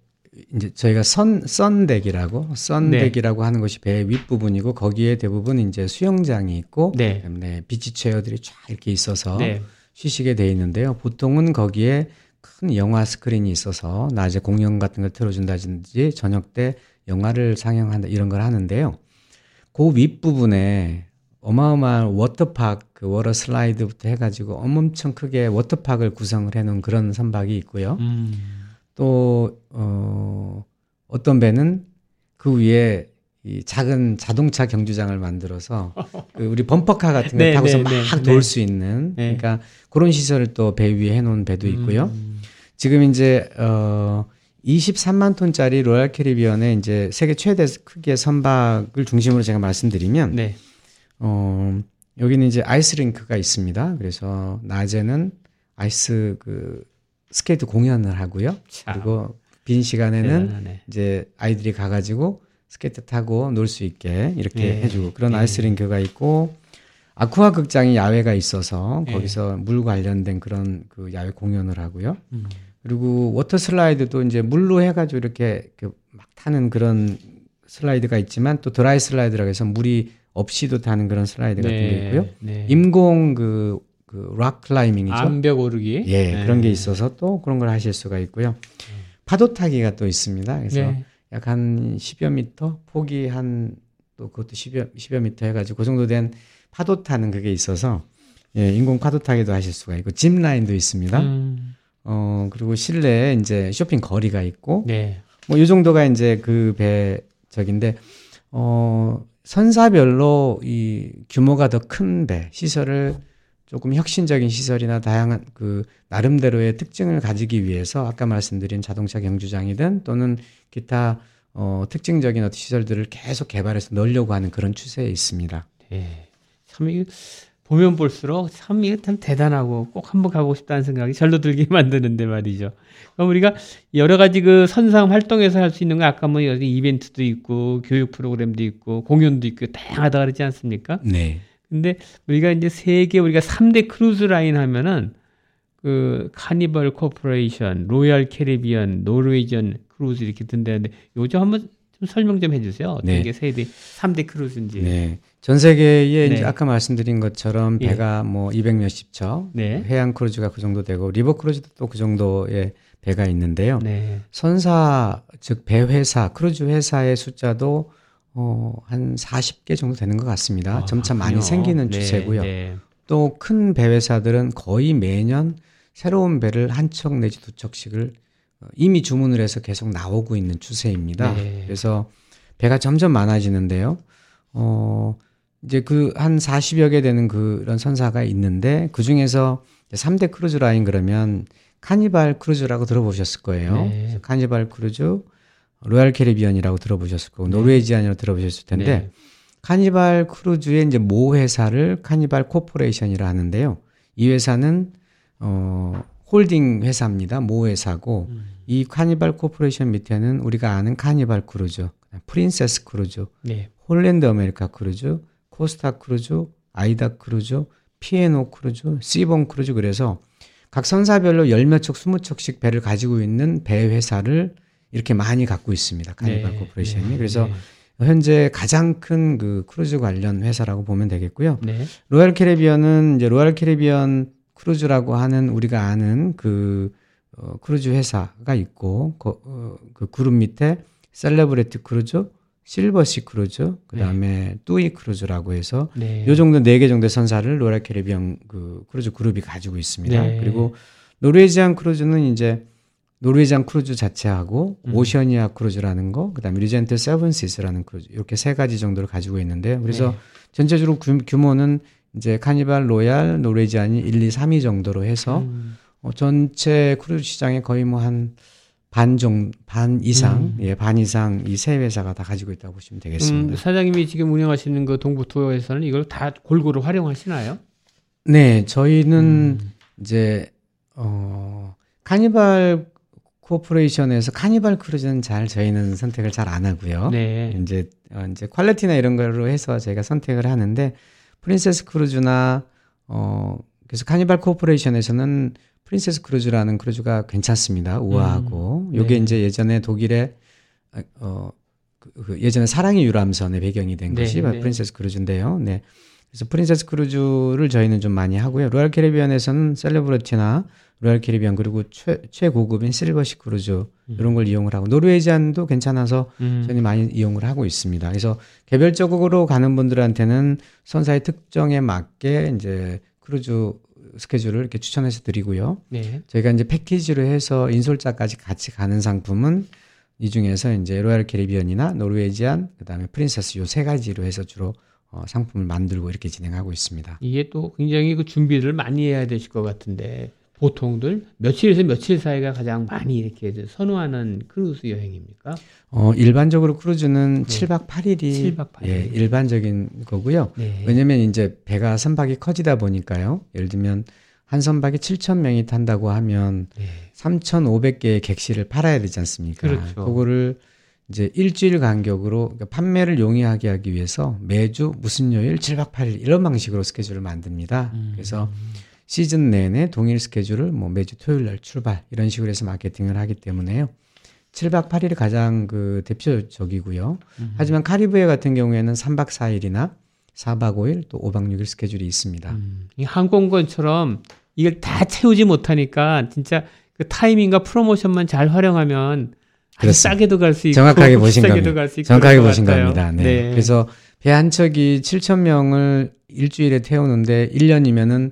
이제 저희가 선 썬덱이라고 썬덱이라고 하는 것이 배 윗부분이고 거기에 대부분 이제 수영장이 있고 네. 그다음에 beach chair들이 쫙 이렇게 있어서 네. 쉬시게 돼 있는데요. 보통은 거기에 큰 영화 스크린이 있어서 낮에 공연 같은 걸 틀어준다든지 저녁 때 영화를 상영한다 이런 걸 하는데요. 그 윗부분에 어마어마한 워터파크, 그 water slide부터 해가지고 엄청 크게 워터파크를 구성을 해놓은 그런 선박이 있고요. 음. 또, 어, 어떤 배는 그 위에 이 작은 자동차 경주장을 만들어서 그 우리 범퍼카 같은 거 네, 타고서 네, 막 네, 돌 네. 수 있는 네. 그러니까 그런 시설을 또 배 위에 해놓은 배도 있고요. 음. 지금 이제 어 23만 톤짜리 Royal Caribbean의 이제 세계 최대 크기의 선박을 중심으로 제가 말씀드리면 네. 어 여기는 이제 아이스링크가 있습니다. 그래서 낮에는 아이스 그 스케이트 공연을 하고요. 참 그리고 빈 시간에는 대단하네. 이제 아이들이 가가지고 스케이트 타고 놀 수 있게 이렇게 네. 해주고 그런 네. 아이스링크가 있고 아쿠아 극장이 야외가 있어서 네. 거기서 물 관련된 그런 그 야외 공연을 하고요. 음. 그리고 water slide도 이제 물로 해가지고 이렇게 그막 타는 그런 slide가 있지만 또 dry slide라고 해서 물이 없이도 타는 그런 슬라이드 같은 게 있고요. 네. 인공 그, 그 rock climbing이죠. 암벽 오르기. 예, 네. 그런 게 있어서 또 그런 걸 하실 수가 있고요. 파도 타기가 또 있습니다. 그래서 네. 약한 10여 미터, 폭이 한 또 그것도 10여, 10여 미터 해가지고 그 정도 된 파도 타는 그게 있어서 예, 인공 파도 타기도 하실 수가 있고 짚 라인도 있습니다. 음. 어, 그리고 실내에 이제 쇼핑 거리가 있고 네. 뭐이 정도가 이제 그 배 적인데 어 선사별로 이 규모가 더 큰 배 시설을 조금 혁신적인 시설이나 다양한 그 나름대로의 특징을 가지기 위해서 아까 말씀드린 자동차 경주장이든 또는 기타 어 특징적인 어떤 시설들을 계속 개발해서 넣으려고 하는 그런 추세에 있습니다. 네. 참 보면 볼수록 참 이게 참 대단하고 꼭 한번 가고 싶다는 생각이 절로 들게 [LAUGHS] 만드는데 말이죠. 그럼 우리가 여러 가지 그 선상 활동에서 할 수 있는 거 아까 뭐 여기 이벤트도 있고 교육 프로그램도 있고 공연도 있고 다양하다 그러지 않습니까? 네. 근데 우리가 이제 세계 우리가 3대 크루즈 라인 하면은 그 Carnival Corporation, Royal Caribbean, Norwegian 크루즈 이렇게 든다는데 요즘 한번 좀 설명 좀 해주세요. 어떤 네. 게 세계 3대 크루즈인지. 네. 전 세계에 네. 이제 아까 말씀드린 것처럼 예. 배가 뭐200 몇십 척, 네. 해양 크루즈가 그 정도 되고 river 크루즈도 또 그 정도의 배가 있는데요. 네. 선사 즉 배 회사, 크루즈 회사의 숫자도 어, 한 40개 정도 되는 것 같습니다. 아, 점차 많이 그렇군요. 생기는 네, 추세고요. 네. 또큰 배 회사들은 거의 매년 새로운 배를 한 척 내지 두 척씩을 어, 이미 주문을 해서 계속 나오고 있는 추세입니다. 네. 그래서 배가 점점 많아지는데요. 어, 이제 그 한 40여 개 되는 그런 선사가 있는데 그 중에서 3대 크루즈 라인 그러면 카니발 크루즈라고 들어보셨을 거예요. 네. 카니발 크루즈, Royal Caribbean이라고 들어보셨을 거고 Norwegian이라고 들어보셨을 텐데 네. 카니발 크루즈의 이제 모 회사를 Carnival Corporation이라 하는데요. 이 회사는 어 holding 회사입니다. 모 회사고 음. 이 Carnival Corporation 밑에는 우리가 아는 카니발 크루즈, Princess 크루즈, 네. Holland America 크루즈, Costa 크루즈, AIDA 크루즈, P&O 크루즈, Seabourn 크루즈 그래서 각 선사별로 열 몇 척, 스무 척씩 배를 가지고 있는 배 회사를 이렇게 많이 갖고 있습니다. 카니발 네, Corporation이. 네, 그래서 네. 현재 가장 큰 그 크루즈 관련 회사라고 보면 되겠고요. 네. Royal Caribbean은 이제 Royal Caribbean 크루즈라고 하는 우리가 아는 그 어, 크루즈 회사가 있고 그, 어, 그 그룹 밑에 셀레브레티 크루즈, Silversea 크루즈, 그다음에 TUI 크루즈라고 해서 네. 요 정도 네 개 정도의 선사를 Royal Caribbean 그 크루즈 그룹이 가지고 있습니다. 네. 그리고 Norwegian 크루즈는 이제 Norwegian 크루즈 자체하고 음. Oceania 크루즈라는 거, 그다음에 Regent Seven Seas라는 크루즈 이렇게 세 가지 정도를 가지고 있는데요. 그래서 네. 전체적으로 규, 규모는 이제 Carnival, Royal, Norwegian이 1, 2, 3위 정도로 해서 음. 어, 전체 크루즈 시장에 거의 뭐 한 반 정, 반 이상, 음. 예, 반 이상 이 세 회사가 다 가지고 있다고 보시면 음, 되겠습니다. 사장님이 지금 운영하시는 그 동부 투어에서는 이걸 다 골고루 활용하시나요? 네, 저희는 음. 이제 어 Carnival Corporation에서 Carnival 크루즈는 잘 저희는 선택을 잘 안 하고요. 네. 이제 어, 이제 quality나 이런 걸로 해서 저희가 선택을 하는데 Princess 크루즈나 어 그래서 Carnival Corporation에서는 Princess 크루즈라는 크루즈가 괜찮습니다. 우아하고 음, 요게 네. 이제 예전에 독일의 어 그, 그 예전에 사랑의 유람선의 배경이 된 네, 것이 네. Princess 크루즈인데요. 네. 그래서 Princess 크루즈를 저희는 좀 많이 하고요. Royal Caribbean에서는 Celebrity나 Royal Caribbean 그리고 최, 최고급인 Silversea 크루즈 이런 걸 이용을 하고 Norwegian도 괜찮아서 음. 저희는 많이 이용을 하고 있습니다. 그래서 개별적으로 가는 분들한테는 선사의 특징에 맞게 이제 크루즈 스케줄을 이렇게 추천해서 드리고요. 네. 저희가 이제 패키지로 해서 인솔자까지 같이 가는 상품은 이 중에서 이제 Royal Caribbean이나 Norwegian, 그다음에 Princess 요 세 가지로 해서 주로 어, 상품을 만들고 이렇게 진행하고 있습니다. 이게 또 굉장히 그 준비를 많이 해야 되실 것 같은데 보통들 며칠에서 며칠 사이가 가장 많이 이렇게 선호하는 크루즈 여행입니까? 어, 일반적으로 크루즈는 7박 8일이 7박 8일. 예, 일반적인 거고요. 네. 왜냐면 이제 배가 선박이 커지다 보니까요. 예를 들면 한 선박에 7천 명이 탄다고 하면 네. 3,500개의 객실을 팔아야 되지 않습니까? 그렇죠. 그거를 이제 일주일 간격으로 그러니까 판매를 용이하게 하기 위해서 매주 무슨 요일 7박 8일 이런 방식으로 스케줄을 만듭니다. 음. 그래서 시즌 내내 동일 스케줄을 뭐 매주 토요일 날 출발 이런 식으로 해서 마케팅을 하기 때문에요. 7박 8일이 가장 그 대표적이고요. 음. 하지만 카리브해 같은 경우에는 3박 4일이나 4박 5일 또 5박 6일 스케줄이 있습니다. 음, 이 항공권처럼 이걸 다 채우지 못하니까 진짜 그 타이밍과 프로모션만 잘 활용하면 아주. 싸게도 갈 수 있고 정확하게 보신 겁니다. 갈수 정확하게 보신 같아요. 겁니다. 네. 그래서 배 한 척이 7천 명을 일주일에 태우는데 1년이면은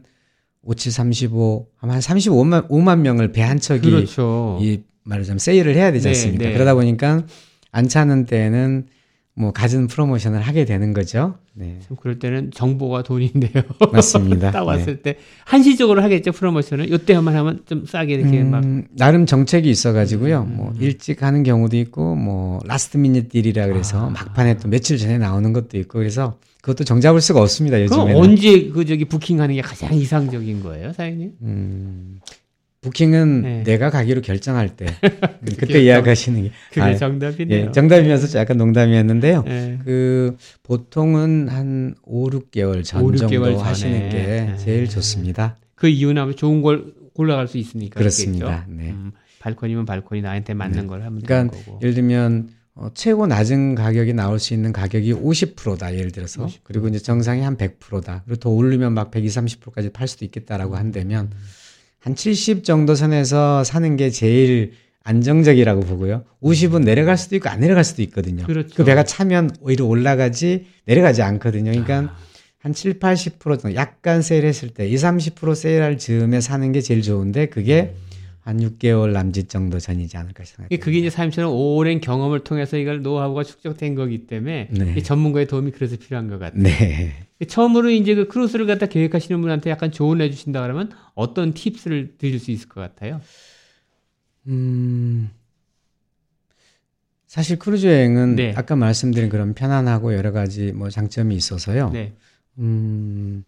5, 7, 35, 아마 한 35만 5만 명을 배한 척이 그렇죠. 이 말하자면 세일을 해야 되지 네, 않습니까? 네. 그러다 보니까 안 차는 때는 뭐 갖은 프로모션을 하게 되는 거죠. 네. 참 그럴 때는 정보가 돈인데요. [LAUGHS] 맞습니다. 딱 네. 왔을 때 한시적으로 하겠죠 프로모션을. 요때만 하면 좀 싸게 이렇게 막 음, 나름 정책이 있어가지고요. 음. 뭐 일찍 하는 경우도 있고, 뭐 last minute deal이라 그래서 아. 막판에 또 며칠 전에 나오는 것도 있고, 그래서 그것도 종잡을 수가 없습니다. 그럼 요즘에는. 언제 그 저기 부킹하는 게 가장 이상적인 거예요, 사장님? 음, 부킹은 네. 내가 가기로 결정할 때 [LAUGHS] 음, 그때. 예약하시는 게 그게 아, 정답이네요. 예, 정답이면서 약간 농담이었는데요. 예. 그 보통은 한 5, 6개월 전 5, 6개월 정도 전에. 하시는 게 네. 제일 좋습니다. 그 이유는 아마 좋은 걸 골라갈 수 있으니까 그렇습니다. 그렇겠죠? 네. 음, 발코니면 발코니 나한테 맞는 걸 하면 그러니까 되는 거고. 예를 들면 어, 최고 낮은 가격이 나올 수 있는 가격이 50%다 예를 들어서 50%. 그리고 이제 정상이 한 100%다 그리고 더 오르면 막 120, 30%까지 팔 수도 음. 있겠다라고 한다면 한70 정도 선에서 사는 게 제일 안정적이라고 보고요. 50은 내려갈 수도 있고 안 내려갈 수도 있거든요. 음. 그렇죠. 그 배가 차면 오히려 올라가지 내려가지 않거든요. 그러니까 아. 한 7, 80% 정도 약간 세일했을 때 2, 30% 세일할 즈음에 사는 게 제일 좋은데 그게 한 6개월 남짓 정도 전이지 않을까 생각합니다. 그게 이제 사장님처럼 오랜 경험을 통해서 이걸 노하우가 축적된 거기 때문에 네. 이 전문가의 도움이 그래서 필요한 것 같아요. 네. 처음으로 이제 그 크루즈를 갖다 계획하시는 분한테 약간 조언해 주신다 그러면 어떤 tips를 드릴 수 있을 것 같아요? 음, 사실 크루즈 여행은 네. 아까 말씀드린 그런 편안하고 여러 가지 뭐 장점이 있어서요. 네. 음,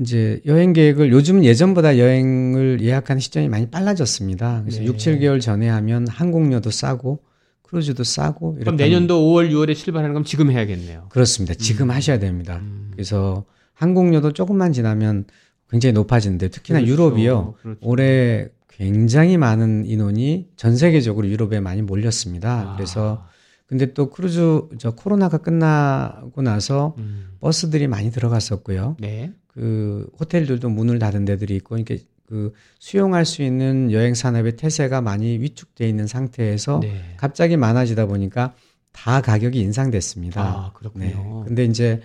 이제 여행 계획을 요즘은 예전보다 여행을 예약하는 시점이 많이 빨라졌습니다. 그래서 네. 6, 7개월 전에 하면 항공료도 싸고 크루즈도 싸고 그럼 내년도 5월, 6월에 출발하는 건 지금 해야겠네요. 그렇습니다. 지금 하셔야 됩니다. 음. 그래서 항공료도 조금만 지나면 굉장히 높아지는데 특히나 그렇죠. 유럽이요. 그렇죠. 올해 굉장히 많은 인원이 전 세계적으로 유럽에 많이 몰렸습니다. 아. 그래서 근데 또 크루즈 저 코로나가 끝나고 나서 음. 버스들이 많이 들어갔었고요. 네. 그 호텔들도 문을 닫은 데들이 있고 이렇게 그 수용할 수 있는 여행 산업의 태세가 많이 위축돼 있는 상태에서 네. 갑자기 많아지다 보니까 다 가격이 인상됐습니다. 아, 그렇군요. 네. 근데 이제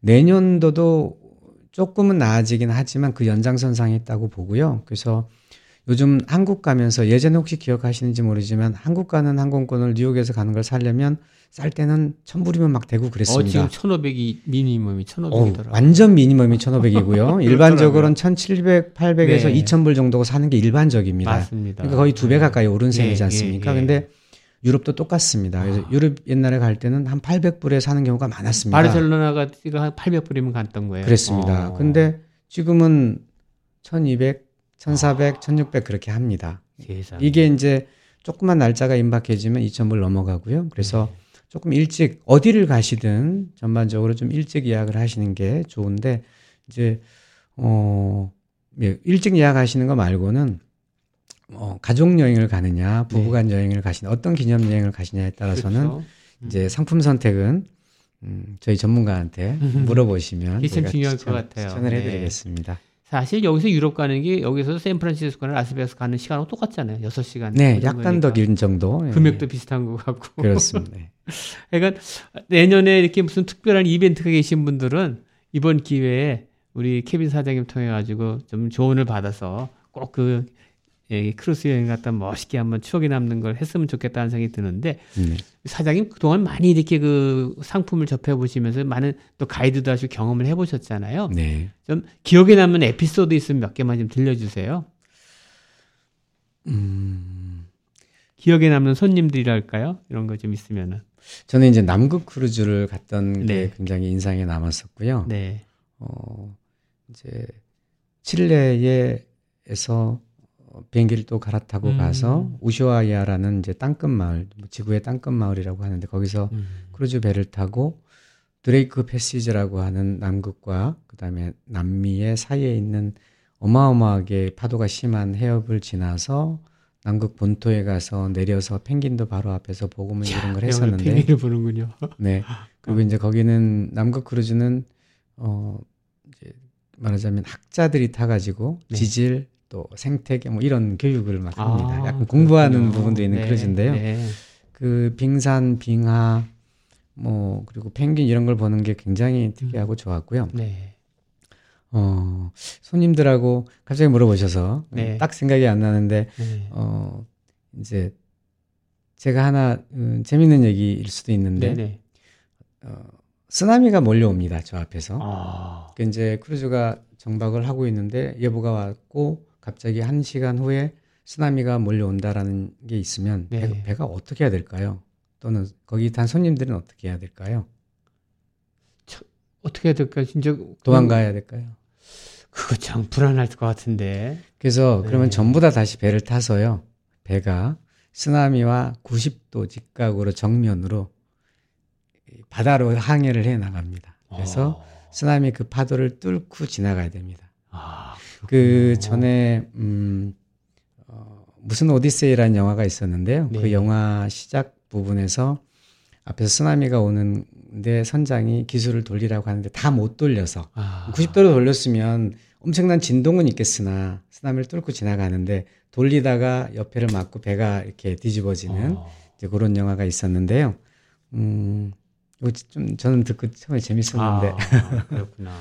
내년도도 조금은 나아지긴 하지만 그 연장선상에 있다고 보고요. 그래서 요즘 한국 가면서 예전에 혹시 기억하시는지 모르지만 한국 가는 항공권을 뉴욕에서 가는 걸 살려면 쌀 때는 천불이면 막 되고 어, 그랬습니다. 지금 1,500이 미니멈이 어, 1,500이더라고요. 완전 미니멈이 1,500이고요. [LAUGHS] 일반적으로는 1,700, 800에서 네. 2,000불 정도가 사는 게 일반적입니다. 맞습니다. 그러니까 거의 두 배 가까이 오른 셈이지 예, 않습니까? 예, 예. 근데 유럽도 똑같습니다. 그래서 아. 유럽 옛날에 갈 때는 한 800불에 사는 경우가 많았습니다. 바르셀로나가 한 800불이면 갔던 거예요. 그랬습니다. 어. 근데 지금은 1200, 1400, 1600 그렇게 합니다. 세상에. 이게 이제 조금만 날짜가 임박해지면 2000불 넘어가고요. 그래서 네. 조금 일찍 어디를 가시든 전반적으로 좀 일찍 예약을 하시는 게 좋은데 이제 어 예, 일찍 예약하시는 거 말고는 어, 가족 여행을 가느냐, 부부간 여행을 가시냐, 어떤 기념 여행을 가시냐에 따라서는 네. 그렇죠. 이제 상품 선택은 음, 저희 전문가한테 물어보시면 이게 참 제가 중요할 추천, 것 같아요. 추천을 네. 해드리겠습니다. 사실 여기서 유럽 가는 게 여기서 샌프란시스코나 라스베가스 가는 시간하고 똑같잖아요. 6시간. 네, 약간 더 긴 정도. 예. 금액도 비슷한 것 같고. 그렇습니다. 네. [LAUGHS] 그러니까 내년에 이렇게 무슨 특별한 이벤트가 계신 분들은 이번 기회에 우리 케빈 사장님 통해 가지고 좀 조언을 받아서 꼭 그 예, 크루즈 여행 갔다 멋있게 한번 추억이 남는 걸 했으면 좋겠다는 생각이 드는데 네. 사장님 그동안 많이 이렇게 그 상품을 접해 보시면서 많은 또 가이드도 하시고 경험을 해 보셨잖아요. 네. 좀 기억에 남는 에피소드 있으면 몇 개만 좀 들려주세요. 음, 기억에 남는 손님들이랄까요? 이런 거 좀 있으면은. 저는 이제 남극 크루즈를 갔던 게 네. 굉장히 인상에 남았었고요. 네. 어, 이제 칠레에서 어, 비행기를 또 갈아타고 음. 가서 우슈아이아라는 이제 땅끝 마을, 뭐 지구의 땅끝 마을이라고 하는데 거기서 음. 크루즈 배를 타고 Drake Passage라고 하는 남극과 그다음에 남미의 사이에 있는 어마어마하게 파도가 심한 해협을 지나서 남극 본토에 가서 내려서 펭귄도 바로 앞에서 보고 뭐 이런 걸 했었는데 펭귄을 보는군요. 네. 그리고 이제 거기는 남극 크루즈는 어 이제 말하자면 학자들이 타가지고 네. 지질 또 생태계 뭐 이런 교육을 막 합니다. 아, 약간 공부하는 그렇군요. 부분도 있는 네, 크루즈인데요. 네. 그 빙산, 빙하 뭐 그리고 펭귄 이런 걸 보는 게 굉장히 특이하고 좋았고요. 네. 어 손님들하고 갑자기 물어보셔서 네. 딱 생각이 안 나는데 네. 어 이제 제가 하나 음, 재밌는 얘기일 수도 있는데 네. 네. 어, 쓰나미가 몰려옵니다. 저 앞에서. 아. 그 이제 크루즈가 정박을 하고 있는데 예보가 왔고 갑자기 한 시간 후에 쓰나미가 몰려온다라는 게 있으면 네. 배, 배가 어떻게 해야 될까요? 또는 거기 탄 손님들은 어떻게 해야 될까요? 어떻게 해야 될까? 진짜 도망가야 될까요? 그거 참 불안할 것 같은데. 그래서 네. 그러면 전부 다 다시 배를 타서요. 배가 쓰나미와 90도 직각으로 정면으로 바다로 항해를 해 나갑니다. 그래서 어. 쓰나미 그 파도를 뚫고 지나가야 됩니다. 아, 그. 전에 음 어, 무슨 오디세이라는 영화가 있었는데요. 네. 그 영화 시작 부분에서 앞에서 쓰나미가 오는데 선장이 기술을 돌리라고 하는데 다 못 돌려서 아. 90도로 돌렸으면 엄청난 진동은 있겠으나 쓰나미를 뚫고 지나가는데 돌리다가 옆에를 맞고 배가 이렇게 뒤집어지는 어. 이제 그런 영화가 있었는데요. 음, 이거 좀 저는 듣고 처음에 재밌었는데 아, 그렇구나.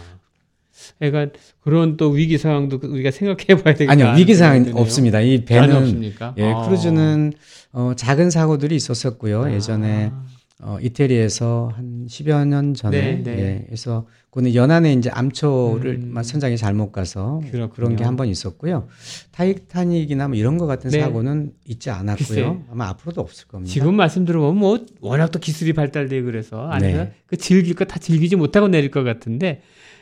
그러니까 그런 또 위기 상황도 우리가 생각해 봐야 되겠다. 아니요 위기 상황. 없습니다. 이 배는? 예 아. 크루즈는 어, 작은 사고들이 있었었고요. 아. 예전에 어, 이태리에서 한 10여 년 전에 네, 네. 예, 그래서 그는 연안에 이제 암초를 음. 막 선장이 잘못 가서 그렇군요. 그런 게 한 번 있었고요. 타이타닉이나 뭐 이런 것 같은 네. 사고는 있지 않았고요. 글쎄. 아마 앞으로도 없을 겁니다. 지금 말씀 들어보면 뭐 워낙 또 기술이 발달되고 그래서 안에서 네. 그 즐길 거 다 즐기지 못하고 내릴 것 같은데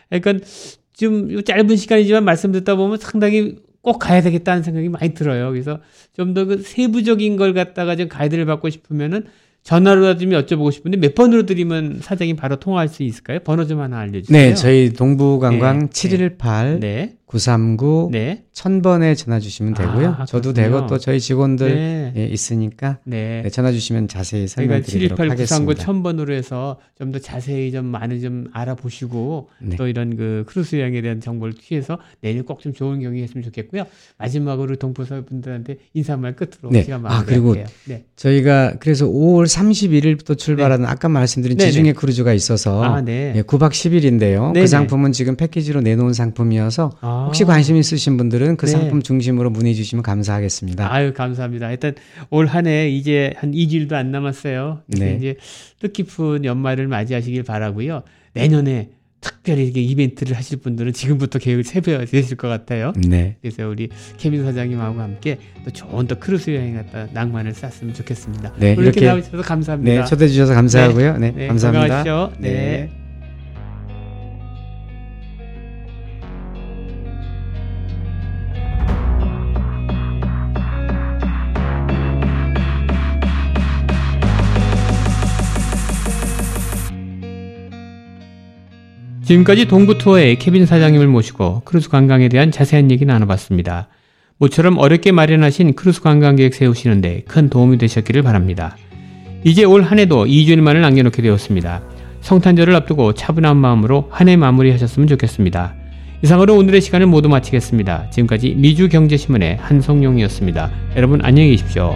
그러니까 좀요 짧은 시간이지만 말씀 듣다 보면 상당히 꼭 가야 되겠다는 생각이 많이 들어요. 그래서 좀 더 그 세부적인 걸 갖다가 좀 가이드를 받고 싶으면은 전화로라도 좀 여쭤보고 싶은데 몇 번으로 드리면 사장님 바로 통화할 수 있을까요? 번호 좀 하나 알려주세요. 네, 저희 동부관광 네, 718 네, 939 네, 1000번에 전화 주시면 되고요. 아, 저도 그렇군요. 되고 또 저희 직원들 네, 예, 있으니까 네. 네, 전화 주시면 자세히 그러니까 설명드리도록 728 939 하겠습니다. 1000번으로 해서 좀 더 자세히 좀 많이 좀 알아보시고 네. 또 이런 그 크루즈 여행에 대한 정보를 취해서 내일 꼭 좀 좋은 경험 했으면 좋겠고요. 마지막으로 동포사 분들한테 인사말 끝으로 네. 시간 아, 그리고 마무리할게요. 네. 저희가 그래서 5월 31일부터 출발하는 아까 말씀드린. 지중해 크루즈가 있어서 아, 네. 예, 9박 10일인데요. 네네. 그 상품은 지금 패키지로 내놓은 상품이어서 아. 혹시 관심 있으신 분들은 그 네. 상품 중심으로 문의 주시면 감사하겠습니다. 아유, 감사합니다. 일단 올 한 해 이제 한 2주일도 안 남았어요. 네. 이제 뜻깊은 연말을 맞이하시길 바라고요. 내년에 특별히 이렇게 이벤트를 하실 분들은 지금부터 계획을 세워야 되실 것 같아요. 네. 그래서 우리 케빈 사장님하고 함께 또 좋은 또 크루즈 여행 갔다 낭만을 쌓았으면 좋겠습니다. 네, 이렇게 이렇게- 나오셔서 감사합니다. 네, 초대해 주셔서 감사하고요. 네, 네, 감사합니다. 건강하십시오. 네. 지금까지 동부 투어의 케빈 사장님을 모시고 크루즈 관광에 대한 자세한 얘기 나눠봤습니다. 모처럼 어렵게 마련하신 크루즈 관광 계획 세우시는데 큰 도움이 되셨기를 바랍니다. 이제 올 한 해도 2주일만을 남겨놓게 되었습니다. 성탄절을 앞두고 차분한 마음으로 한 해 마무리하셨으면 좋겠습니다. 이상으로 오늘의 시간을 모두 마치겠습니다. 지금까지 미주경제신문의 한성용이었습니다. 여러분 안녕히 계십시오.